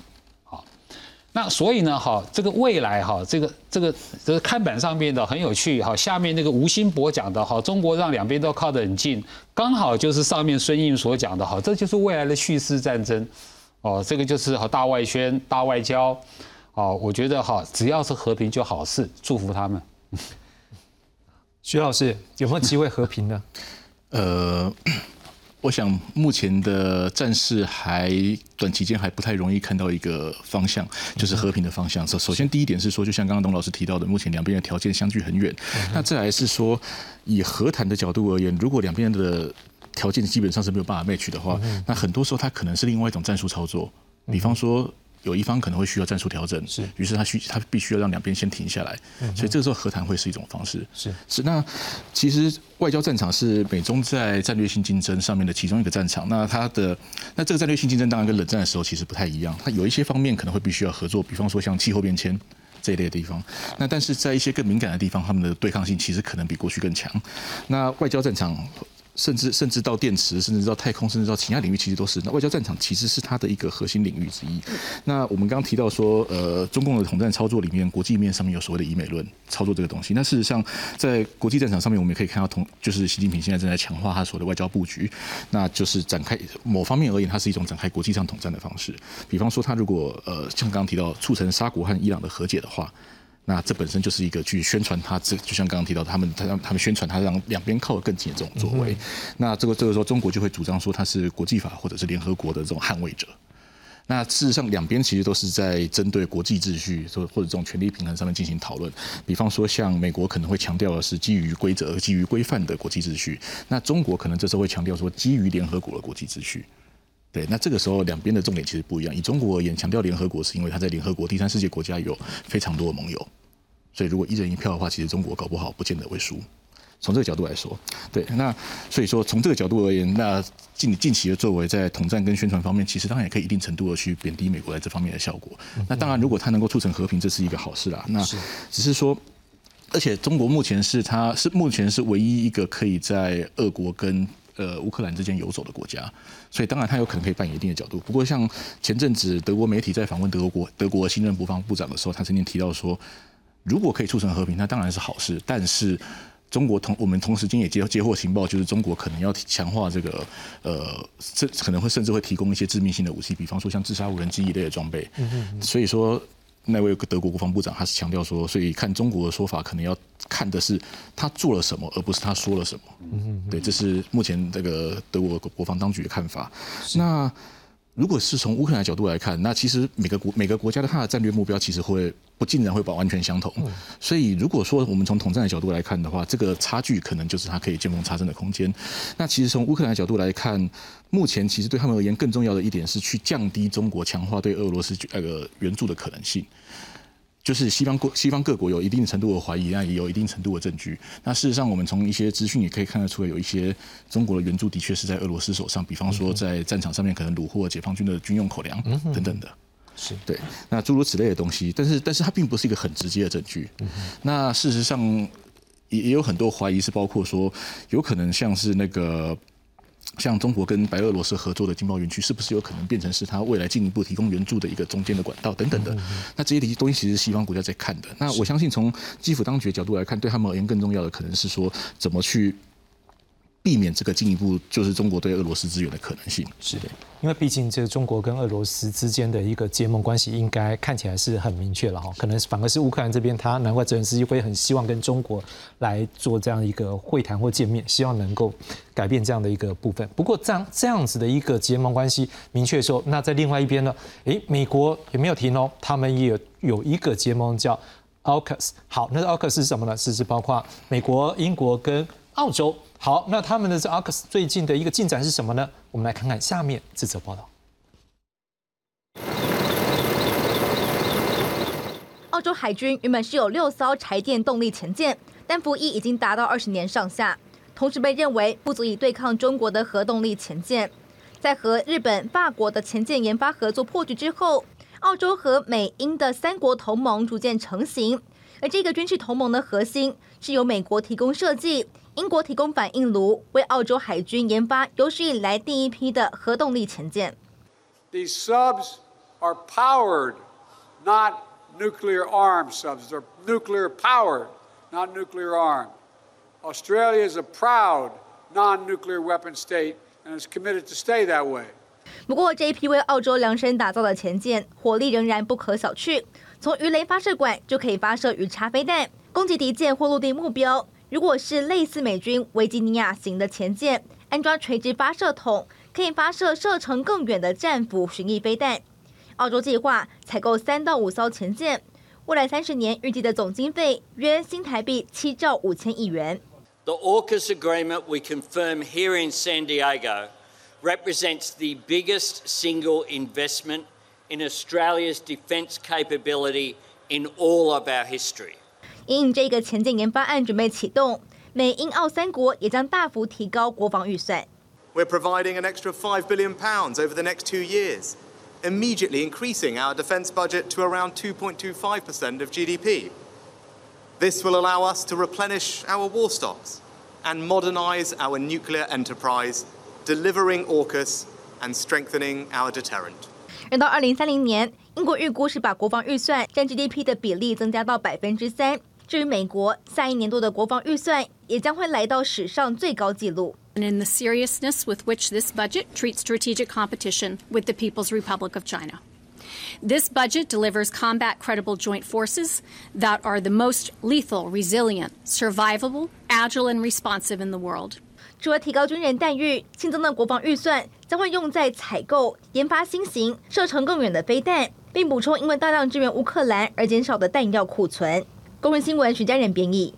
那所以呢，哈，这个未来哈，这个这个这个看板上面的很有趣哈，下面那个吴兴博讲的哈，中国让两边都靠得很近，刚好就是上面孙印所讲的哈，这就是未来的叙事战争，哦，这个就是哈大外宣、大外交，哦，我觉得哈，只要是和平就好事，祝福他们。徐老师有没有机会和平呢？呃。我想目前的战事还短期间还不太容易看到一个方向，就是和平的方向。首首先第一点是说，就像刚刚董老师提到的，目前两边的条件相距很远。那再来是说，以和谈的角度而言，如果两边的条件基本上是没有办法 match 的话，那很多时候它可能是另外一种战术操作，比方说。有一方可能会需要战术调整，是，于是他需他必须要让两边先停下来，所以这个时候和谈会是一种方式，是是。那其实外交战场是美中在战略性竞争上面的其中一个战场，那它的那这个战略性竞争当然跟冷战的时候其实不太一样，它有一些方面可能会必须要合作，比方说像气候变迁这一类的地方，那但是在一些更敏感的地方，他们的对抗性其实可能比过去更强。那外交战场。甚至甚至到电池，甚至到太空，甚至到其他领域，其实都是。那外交战场其实是它的一个核心领域之一。那我们刚刚提到说，呃，中共的统战操作里面，国际面上面有所谓的以美论操作这个东西。那事实上，在国际战场上面，我们也可以看到，同就是习近平现在正在强化他所谓的外交布局，那就是展开某方面而言，它是一种展开国际上统战的方式。比方说，他如果呃，像刚刚提到促成沙国和伊朗的和解的话。那这本身就是一个去宣传他，这就像刚刚提到，他们他让他们宣传他让两边靠得更近的这种作为。那这个这个时候，中国就会主张说他是国际法或者是联合国的这种捍卫者。那事实上，两边其实都是在针对国际秩序或或者这种权力平衡上面进行讨论。比方说，像美国可能会强调的是基于规则、基于规范的国际秩序，那中国可能这时候会强调说基于联合国的国际秩序。对，那这个时候两边的重点其实不一样。以中国而言，强调联合国是因为他在联合国第三世界国家有非常多的盟友。所以，如果一人一票的话，其实中国搞不好不见得会输。从这个角度来说，对，那所以说从这个角度而言，那近近期的作为在统战跟宣传方面，其实当然也可以一定程度的去贬低美国在这方面的效果。那当然，如果它能够促成和平，这是一个好事啦。那只是说，而且中国目前是它是目前是唯一一个可以在俄国跟呃乌克兰之间游走的国家，所以当然他有可能可以扮演一定的角度。不过，像前阵子德国媒体在访问德国德国新任国防部长的时候，他曾经提到说。如果可以促成和平，那当然是好事。但是，中国同我们同时间也接接获情报，就是中国可能要强化这个呃，这可能会甚至会提供一些致命性的武器，比方说像自杀无人机一类的装备。所以说，那位德国国防部长他是强调说，所以看中国的说法，可能要看的是他做了什么，而不是他说了什么。对，这是目前这个德国国防当局的看法。那。如果是从乌克兰角度来看，那其实每个国每个国家的它的战略目标其实会不尽然会把完全相同。所以如果说我们从统战的角度来看的话，这个差距可能就是它可以见缝插针的空间。那其实从乌克兰的角度来看，目前其实对他们而言更重要的一点是去降低中国强化对俄罗斯那个援助的可能性。就是西方国西方各国有一定程度的怀疑，那也有一定程度的证据。那事实上，我们从一些资讯也可以看得出来，有一些中国的援助的确是在俄罗斯手上，比方说在战场上面可能虏获解放军的军用口粮等等的。是对，那诸如此类的东西，但是但是它并不是一个很直接的证据。那事实上也也有很多怀疑，是包括说有可能像是那个。像中国跟白俄罗斯合作的经贸园区，是不是有可能变成是它未来进一步提供援助的一个中间的管道等等的？那这些东西其实是西方国家在看的。那我相信从基辅当局的角度来看，对他们而言更重要的可能是说怎么去。避免这个进一步就是中国对俄罗斯资源的可能性。是的，因为毕竟这个中国跟俄罗斯之间的一个结盟关系，应该看起来是很明确了哈。可能反而是乌克兰这边，他难怪泽连斯基会很希望跟中国来做这样一个会谈或见面，希望能够改变这样的一个部分。不过这样这样子的一个结盟关系明确说，那在另外一边呢？诶，美国也没有停哦，他们也有有一个结盟叫 AUKUS。好，那 AUKUS 是什么呢？是是包括美国、英国跟澳洲。好，那他们的这 AUKUS 最近的一个进展是什么呢？我们来看看下面这则报道。澳洲海军原本是有六艘柴电动力潜舰，但服役已经达到二十年上下，同时被认为不足以对抗中国的核动力潜舰。在和日本、法国的潜舰研发合作破局之后，澳洲和美英的三国同盟逐渐成型，而这个军事同盟的核心是由美国提供设计。英国提供反应炉，为澳洲海军研发有史以来第一批的核动力潜舰。These subs are powered, not nuclear armed subs. They're nuclear powered, not nuclear armed. Australia is a proud non-nuclear weapon state and is committed to stay that way. 不过，这一批为澳洲量身打造的潜舰火力仍然不可小觑，从鱼雷发射管就可以发射鱼叉飞弹，攻击敌舰或陆地目标。如果是类似美军维吉尼亚型的前舰，安装垂直发射筒，可以发射射程更远的战斧巡弋飞弹。澳洲计划采购三到五艘前舰，未来三十年预计的总经费约新台币七兆五千亿元。The AUKUS agreement we confirm here in San Diego represents the biggest single investment in Australia's defence capability in all of our history. 因这个前舰研发案准备启动，美英澳三国也将大幅提高国防预算。We're providing an extra five billion pounds over the next two years, immediately increasing our defence budget to around 2.25% of GDP. This will allow us to replenish our war stocks and modernise our nuclear enterprise, delivering AUKUS and strengthening our deterrent. 而到二零三零年，英国预估是把国防预算占 GDP 的比例增加到百分之三。 至于美国，下一年度的国防预算也将会来到史上最高纪录。And in the seriousness with which this budget treats strategic competition with the People's Republic of China. This budget delivers combat credible joint forces that are the most lethal, resilient, survivable, agile, and responsive in the world. 除了提高军人待遇，新增的国防预算将会用在采购、研发新型、射程更远的飞弹，并补充因为大量支援乌克兰而减少的弹药库存。公民新闻，徐家人编译。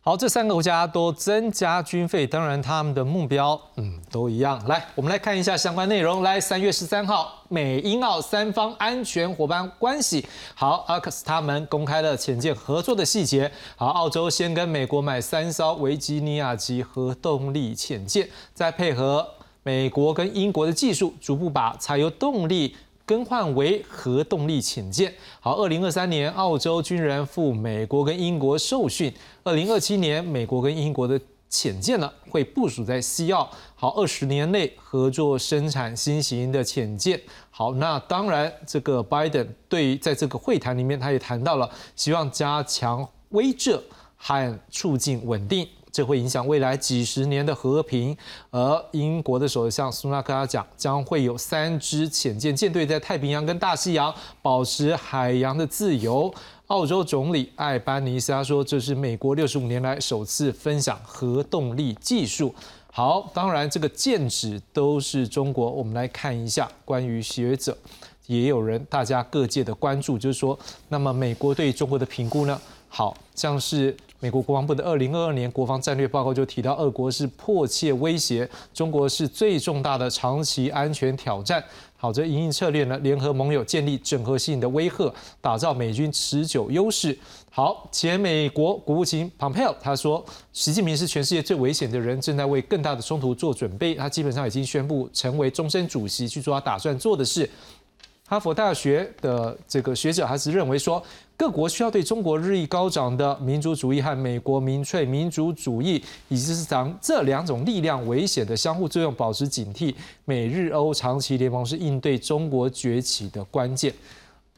好，这三个国家都增加军费，当然他们的目标，嗯，都一样。来，我们来看一下相关内容。来，三月十三号，美英澳三方安全伙伴关系，好，阿克斯他们公开了潜舰合作的细节。好，澳洲先跟美国买三艘维吉尼亚级核动力潜舰，再配合美国跟英国的技术，逐步把柴油动力。更换为核动力潜舰。好，二零二三年澳洲军人赴美国跟英国受训。二零二七年美国跟英国的潜舰呢会部署在西澳。好，二十年内合作生产新型的潜舰。好，那当然这个拜登对于在这个会谈里面他也谈到了，希望加强威慑和促进稳定。这会影响未来几十年的和平。而英国的首相苏纳克讲，将会有三支潜舰舰队在太平洋跟大西洋保持海洋的自由。澳洲总理艾班尼斯说，这是美国六十五年来首次分享核动力技术。好，当然这个剑指都是中国。我们来看一下关于学者，也有人大家各界的关注，就是说，那么美国对中国的评估呢？好像是美国国防部的二零二二年国防战略报告就提到，俄国是迫切威胁，中国是最重大的长期安全挑战。好，这营运策略呢，联合盟友，建立整合性的威慑，打造美军持久优势。好，前美国国务卿 Pompeo 他说，习近平是全世界最危险的人，正在为更大的冲突做准备。他基本上已经宣布成为终身主席，去做他打算做的事。哈佛大学的这个学者还是认为说，各国需要对中国日益高涨的民族主义和美国民粹民族主义，以及是长这两种力量危险的相互作用保持警惕。美日欧长期联盟是应对中国崛起的关键。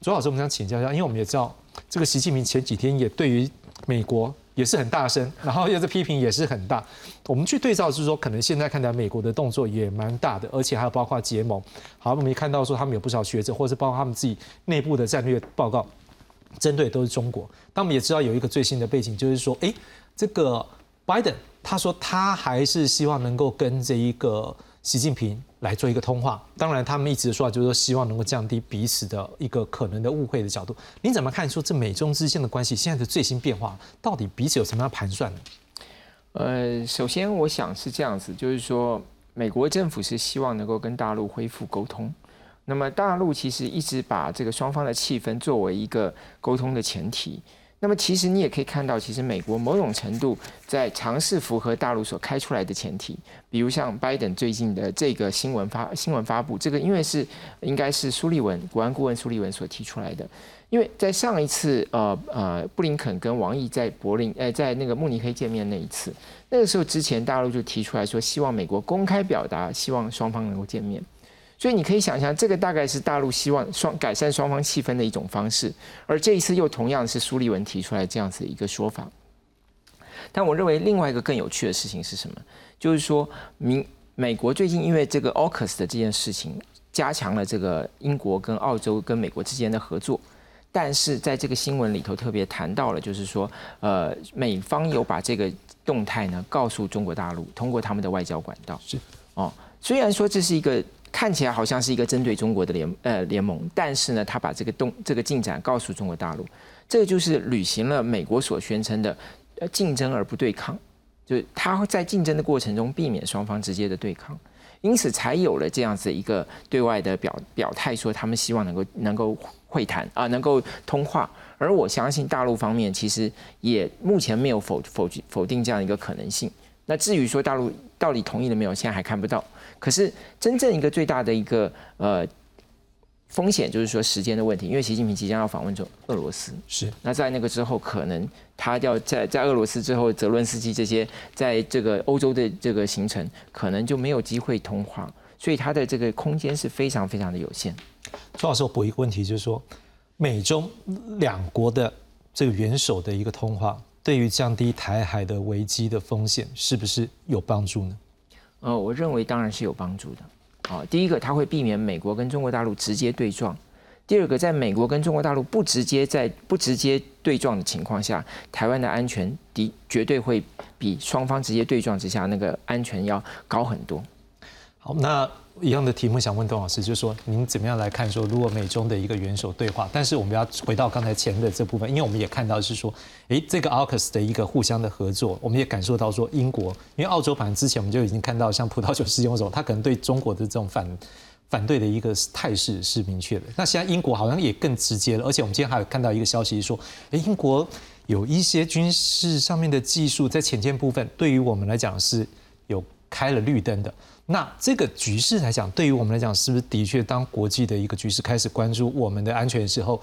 左老师，我们想请教一下，因为我们也知道，这个习近平前几天也对于美国。也是很大声，然后又是批评也是很大。我们去对照，就是说，可能现在看来美国的动作也蛮大的，而且还有包括结盟。好，我们也看到说，他们有不少学者，或者是包括他们自己内部的战略报告，针对都是中国。但我们也知道有一个最新的背景，就是说，哎，这个拜登他说他还是希望能够跟这一个。习近平来做一个通话，当然他们一直说就是说希望能够降低彼此的一个可能的误会的角度。您怎么看说这美中之间的关系现在的最新变化，到底彼此有什么样盘算呢？呃，首先我想是这样子，就是说美国政府是希望能够跟大陆恢复沟通，那么大陆其实一直把这个双方的气氛作为一个沟通的前提。那么其实你也可以看到，其实美国某种程度在尝试符合大陆所开出来的前提，比如像拜登最近的这个新闻发新闻发布，这个因为是应该是苏利文国安顾问苏利文所提出来的，因为在上一次呃呃布林肯跟王毅在柏林呃在那个慕尼黑见面那一次，那个时候之前大陆就提出来说，希望美国公开表达希望双方能够见面。所以你可以想象，这个大概是大陆希望双改善双方气氛的一种方式，而这一次又同样是苏利文提出来这样子的一个说法。但我认为另外一个更有趣的事情是什么？就是说，明美国最近因为这个 AUKUS 的这件事情，加强了这个英国跟澳洲跟美国之间的合作。但是在这个新闻里头特别谈到了，就是说，呃，美方有把这个动态呢告诉中国大陆，通过他们的外交管道。是哦，虽然说这是一个。看起来好像是一个针对中国的联呃联盟，但是呢，他把这个动这个进展告诉中国大陆，这就是履行了美国所宣称的呃竞争而不对抗，就是他在竞争的过程中避免双方直接的对抗，因此才有了这样子一个对外的表表态，说他们希望能够能够会谈啊，能够通话。而我相信大陆方面其实也目前没有否否否定这样一个可能性。那至于说大陆到底同意了没有，现在还看不到。可是，真正一个最大的一个呃风险，就是说时间的问题。因为习近平即将要访问中俄罗斯，是那在那个之后，可能他要在在俄罗斯之后，泽伦斯基这些在这个欧洲的这个行程，可能就没有机会通话，所以他的这个空间是非常非常的有限。周老师，我补一个问题，就是说，美中两国的这个元首的一个通话，对于降低台海的危机的风险，是不是有帮助呢？呃，我认为当然是有帮助的。好，第一个，它会避免美国跟中国大陆直接对撞；第二个，在美国跟中国大陆不直接在不直接对撞的情况下，台湾的安全的绝对会比双方直接对撞之下那个安全要高很多。好，那。一样的题目想问董老师，就是说您怎么样来看说，如果美中的一个元首对话，但是我们要回到刚才前的这部分，因为我们也看到是说，诶，这个 AUKUS 的一个互相的合作，我们也感受到说，英国因为澳洲反正之前我们就已经看到，像葡萄酒使用候，它可能对中国的这种反反对的一个态势是明确的。那现在英国好像也更直接了，而且我们今天还有看到一个消息说，诶，英国有一些军事上面的技术在潜舰部分，对于我们来讲是有开了绿灯的。那这个局势来讲，对于我们来讲，是不是的确当国际的一个局势开始关注我们的安全的时候，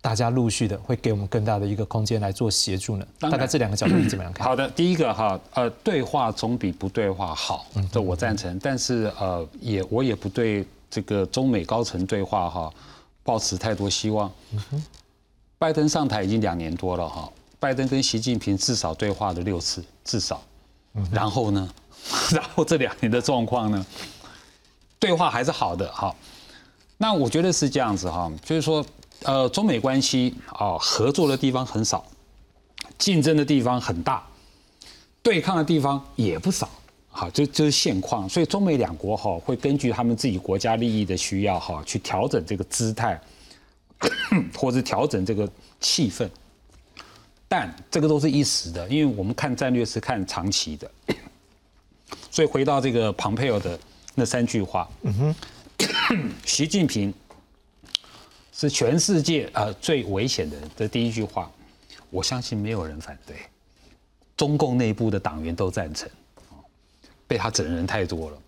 大家陆续的会给我们更大的一个空间来做协助呢？大概这两个角度你怎么样看？好的，第一个哈，呃，对话总比不对话好，这我赞成。但是呃，也我也不对这个中美高层对话哈抱持太多希望。拜登上台已经两年多了哈，拜登跟习近平至少对话了六次，至少。然后呢？然后这两年的状况呢，对话还是好的哈。那我觉得是这样子哈，就是说，呃，中美关系啊，合作的地方很少，竞争的地方很大，对抗的地方也不少好，这这是现况。所以中美两国哈会根据他们自己国家利益的需要哈去调整这个姿态，或者调整这个气氛。但这个都是一时的，因为我们看战略是看长期的。所以回到这个庞佩尔的那三句话，嗯哼，习近平是全世界呃最危险的人。这第一句话，我相信没有人反对，中共内部的党员都赞成，被他整人太多了。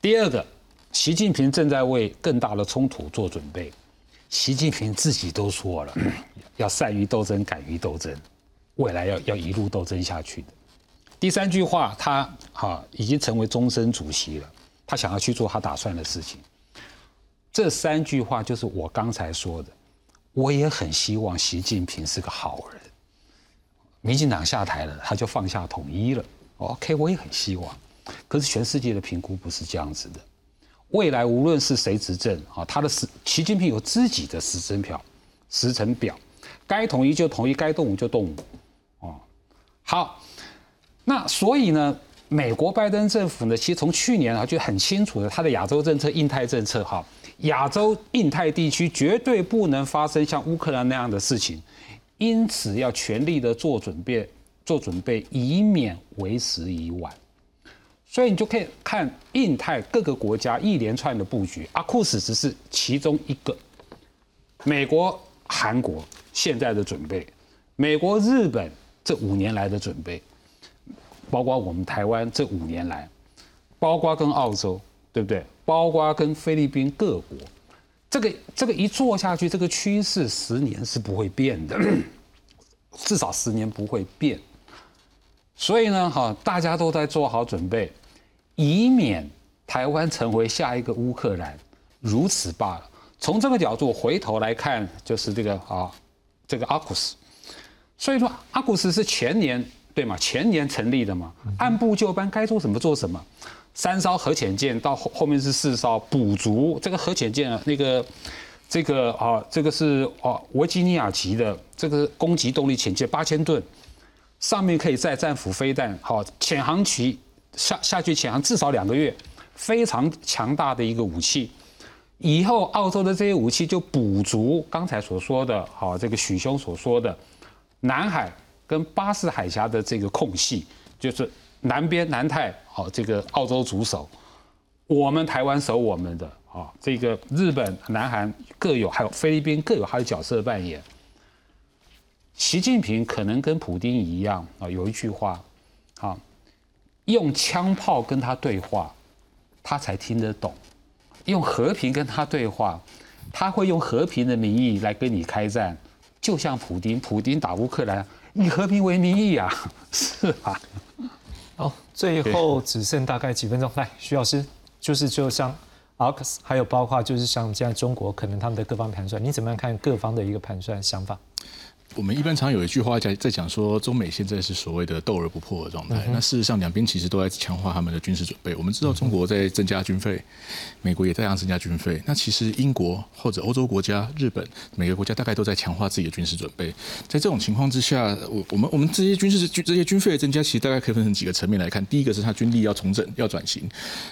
第二个，习近平正在为更大的冲突做准备。习近平自己都说了，要善于斗争，敢于斗争，未来要要一路斗争下去的。第三句话，他哈已经成为终身主席了，他想要去做他打算的事情。这三句话就是我刚才说的，我也很希望习近平是个好人。民进党下台了，他就放下统一了。OK，我也很希望，可是全世界的评估不是这样子的。未来无论是谁执政啊，他的时习近平有自己的时程表，时程表，该统一就统一，该动武就动武，哦，好，那所以呢，美国拜登政府呢，其实从去年啊就很清楚的，他的亚洲政策、印太政策，哈，亚洲、印太地区绝对不能发生像乌克兰那样的事情，因此要全力的做准备，做准备，以免为时已晚。所以你就可以看印太各个国家一连串的布局，阿库斯只是其中一个。美国、韩国现在的准备，美国、日本这五年来的准备，包括我们台湾这五年来，包括跟澳洲，对不对？包括跟菲律宾各国，这个这个一做下去，这个趋势十年是不会变的，至少十年不会变。所以呢，哈，大家都在做好准备。以免台湾成为下一个乌克兰，如此罢了。从这个角度回头来看，就是这个啊，这个阿库斯。所以说，阿库斯是前年对嘛？前年成立的嘛，按部就班，该做什么做什么。三艘核潜舰到后后面是四艘，补足这个核潜舰那个这个啊，这个是啊维吉尼亚级的这个攻击动力潜舰八千吨，上面可以载战斧飞弹，好潜航期。下下去潜航至少两个月，非常强大的一个武器。以后澳洲的这些武器就补足刚才所说的，好这个许兄所说的，南海跟巴士海峡的这个空隙，就是南边南太，好这个澳洲主守，我们台湾守我们的，啊这个日本、南韩各有，还有菲律宾各有他的角色扮演。习近平可能跟普京一样啊，有一句话，啊。用枪炮跟他对话，他才听得懂；用和平跟他对话，他会用和平的名义来跟你开战。就像普京，普京打乌克兰，以和平为名义啊，是吧？好，最后只剩大概几分钟，来，徐老师，就是就像 AUKUS，还有包括就是像现在中国可能他们的各方盘算，你怎么样看各方的一个盘算想法？我们一般常有一句话在在讲说，中美现在是所谓的斗而不破的状态。那事实上，两边其实都在强化他们的军事准备。我们知道中国在增加军费，美国也在增加军费。那其实英国或者欧洲国家、日本每个国家大概都在强化自己的军事准备。在这种情况之下，我我们我们这些军事军这些军费的增加，其实大概可以分成几个层面来看。第一个是它军力要重整、要转型。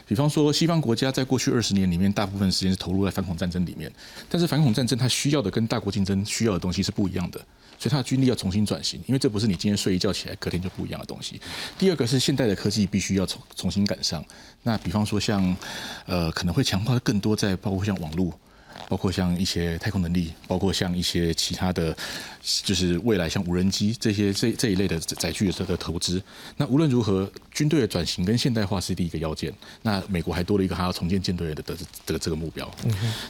比方说，西方国家在过去二十年里面，大部分时间是投入在反恐战争里面，但是反恐战争它需要的跟大国竞争需要的东西是不一样的。所以它的军力要重新转型，因为这不是你今天睡一觉起来隔天就不一样的东西。第二个是现代的科技必须要重重新赶上。那比方说像，呃，可能会强化更多在包括像网络，包括像一些太空能力，包括像一些其他的，就是未来像无人机这些这这一类的载具的的投资。那无论如何，军队的转型跟现代化是第一个要件。那美国还多了一个，还要重建舰队的的这个这个目标。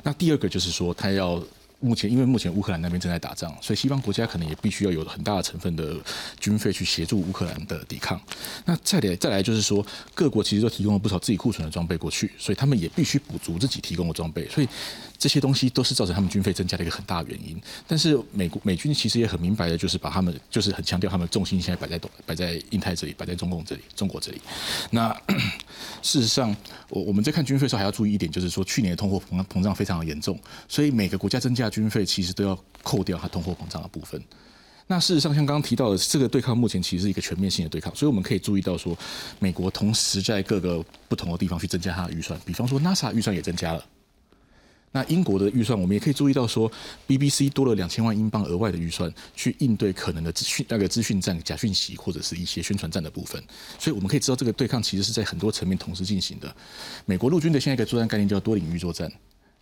那第二个就是说，他要。目前，因为目前乌克兰那边正在打仗，所以西方国家可能也必须要有很大的成分的军费去协助乌克兰的抵抗。那再来，再来就是说，各国其实都提供了不少自己库存的装备过去，所以他们也必须补足自己提供的装备。所以这些东西都是造成他们军费增加的一个很大原因。但是美国美军其实也很明白的，就是把他们就是很强调他们重心现在摆在东摆在印太这里，摆在中共这里，中国这里。那 事实上，我我们在看军费的时候还要注意一点，就是说去年的通货膨膨胀非常的严重，所以每个国家增加。军费其实都要扣掉它通货膨胀的部分。那事实上，像刚刚提到的，这个对抗目前其实是一个全面性的对抗，所以我们可以注意到说，美国同时在各个不同的地方去增加它的预算，比方说 NASA 预算也增加了。那英国的预算，我们也可以注意到说，BBC 多了两千万英镑额外的预算，去应对可能的资讯那个资讯战、假讯息或者是一些宣传战的部分。所以我们可以知道，这个对抗其实是在很多层面同时进行的。美国陆军的现在一个作战概念叫多领域作战。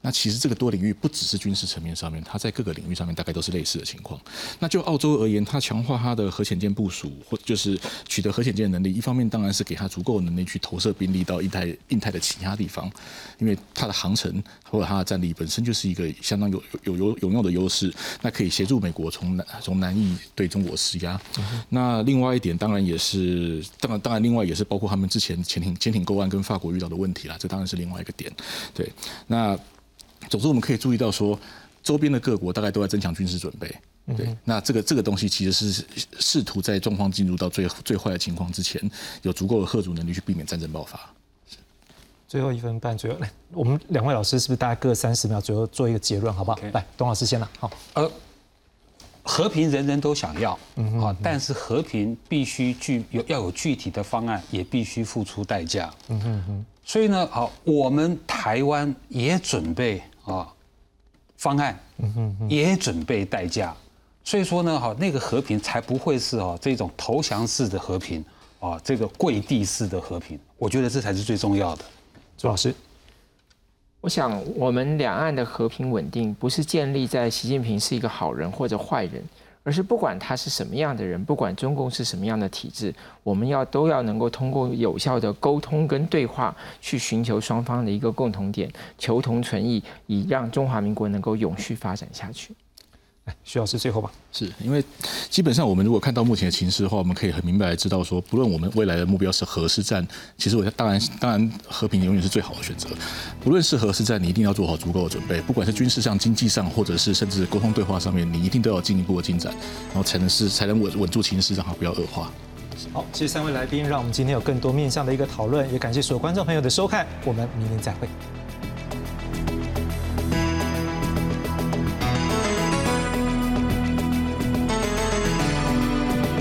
那其实这个多领域不只是军事层面上面，它在各个领域上面大概都是类似的情况。那就澳洲而言，它强化它的核潜舰部署，或就是取得核潜舰能力，一方面当然是给它足够能力去投射兵力到印太、印太的其他地方，因为它的航程或者它的战力本身就是一个相当有有有有用的优势，那可以协助美国从南从南翼对中国施压。那另外一点当然也是，当然当然另外也是包括他们之前潜艇潜艇购案跟法国遇到的问题啦，这当然是另外一个点。对，那。总之，我们可以注意到说，周边的各国大概都在增强军事准备。对，那这个这个东西其实是试图在状况进入到最最坏的情况之前，有足够的贺主能力去避免战争爆发。最后一分半左右，来，我们两位老师是不是大概各三十秒左右做一个结论，好不好？来，董老师先了。好，呃，和平人人都想要，嗯好，但是和平必须具有要有具体的方案，也必须付出代价。嗯哼哼。所以呢，好，我们台湾也准备啊方案，也准备代价。所以说呢，哈，那个和平才不会是哦这种投降式的和平啊，这个跪地式的和平。我觉得这才是最重要的。朱老师，我想我们两岸的和平稳定，不是建立在习近平是一个好人或者坏人。而是不管他是什么样的人，不管中共是什么样的体制，我们要都要能够通过有效的沟通跟对话，去寻求双方的一个共同点，求同存异，以让中华民国能够永续发展下去。徐老师最后吧，是因为基本上我们如果看到目前的情势的话，我们可以很明白知道说，不论我们未来的目标是核试战，其实我当然当然和平永远是最好的选择。不论是核试战，你一定要做好足够的准备，不管是军事上、经济上，或者是甚至沟通对话上面，你一定都要进一步的进展，然后才能是才能稳稳住情势，让它不要恶化。好，谢谢三位来宾，让我们今天有更多面向的一个讨论，也感谢所有观众朋友的收看，我们明天再会。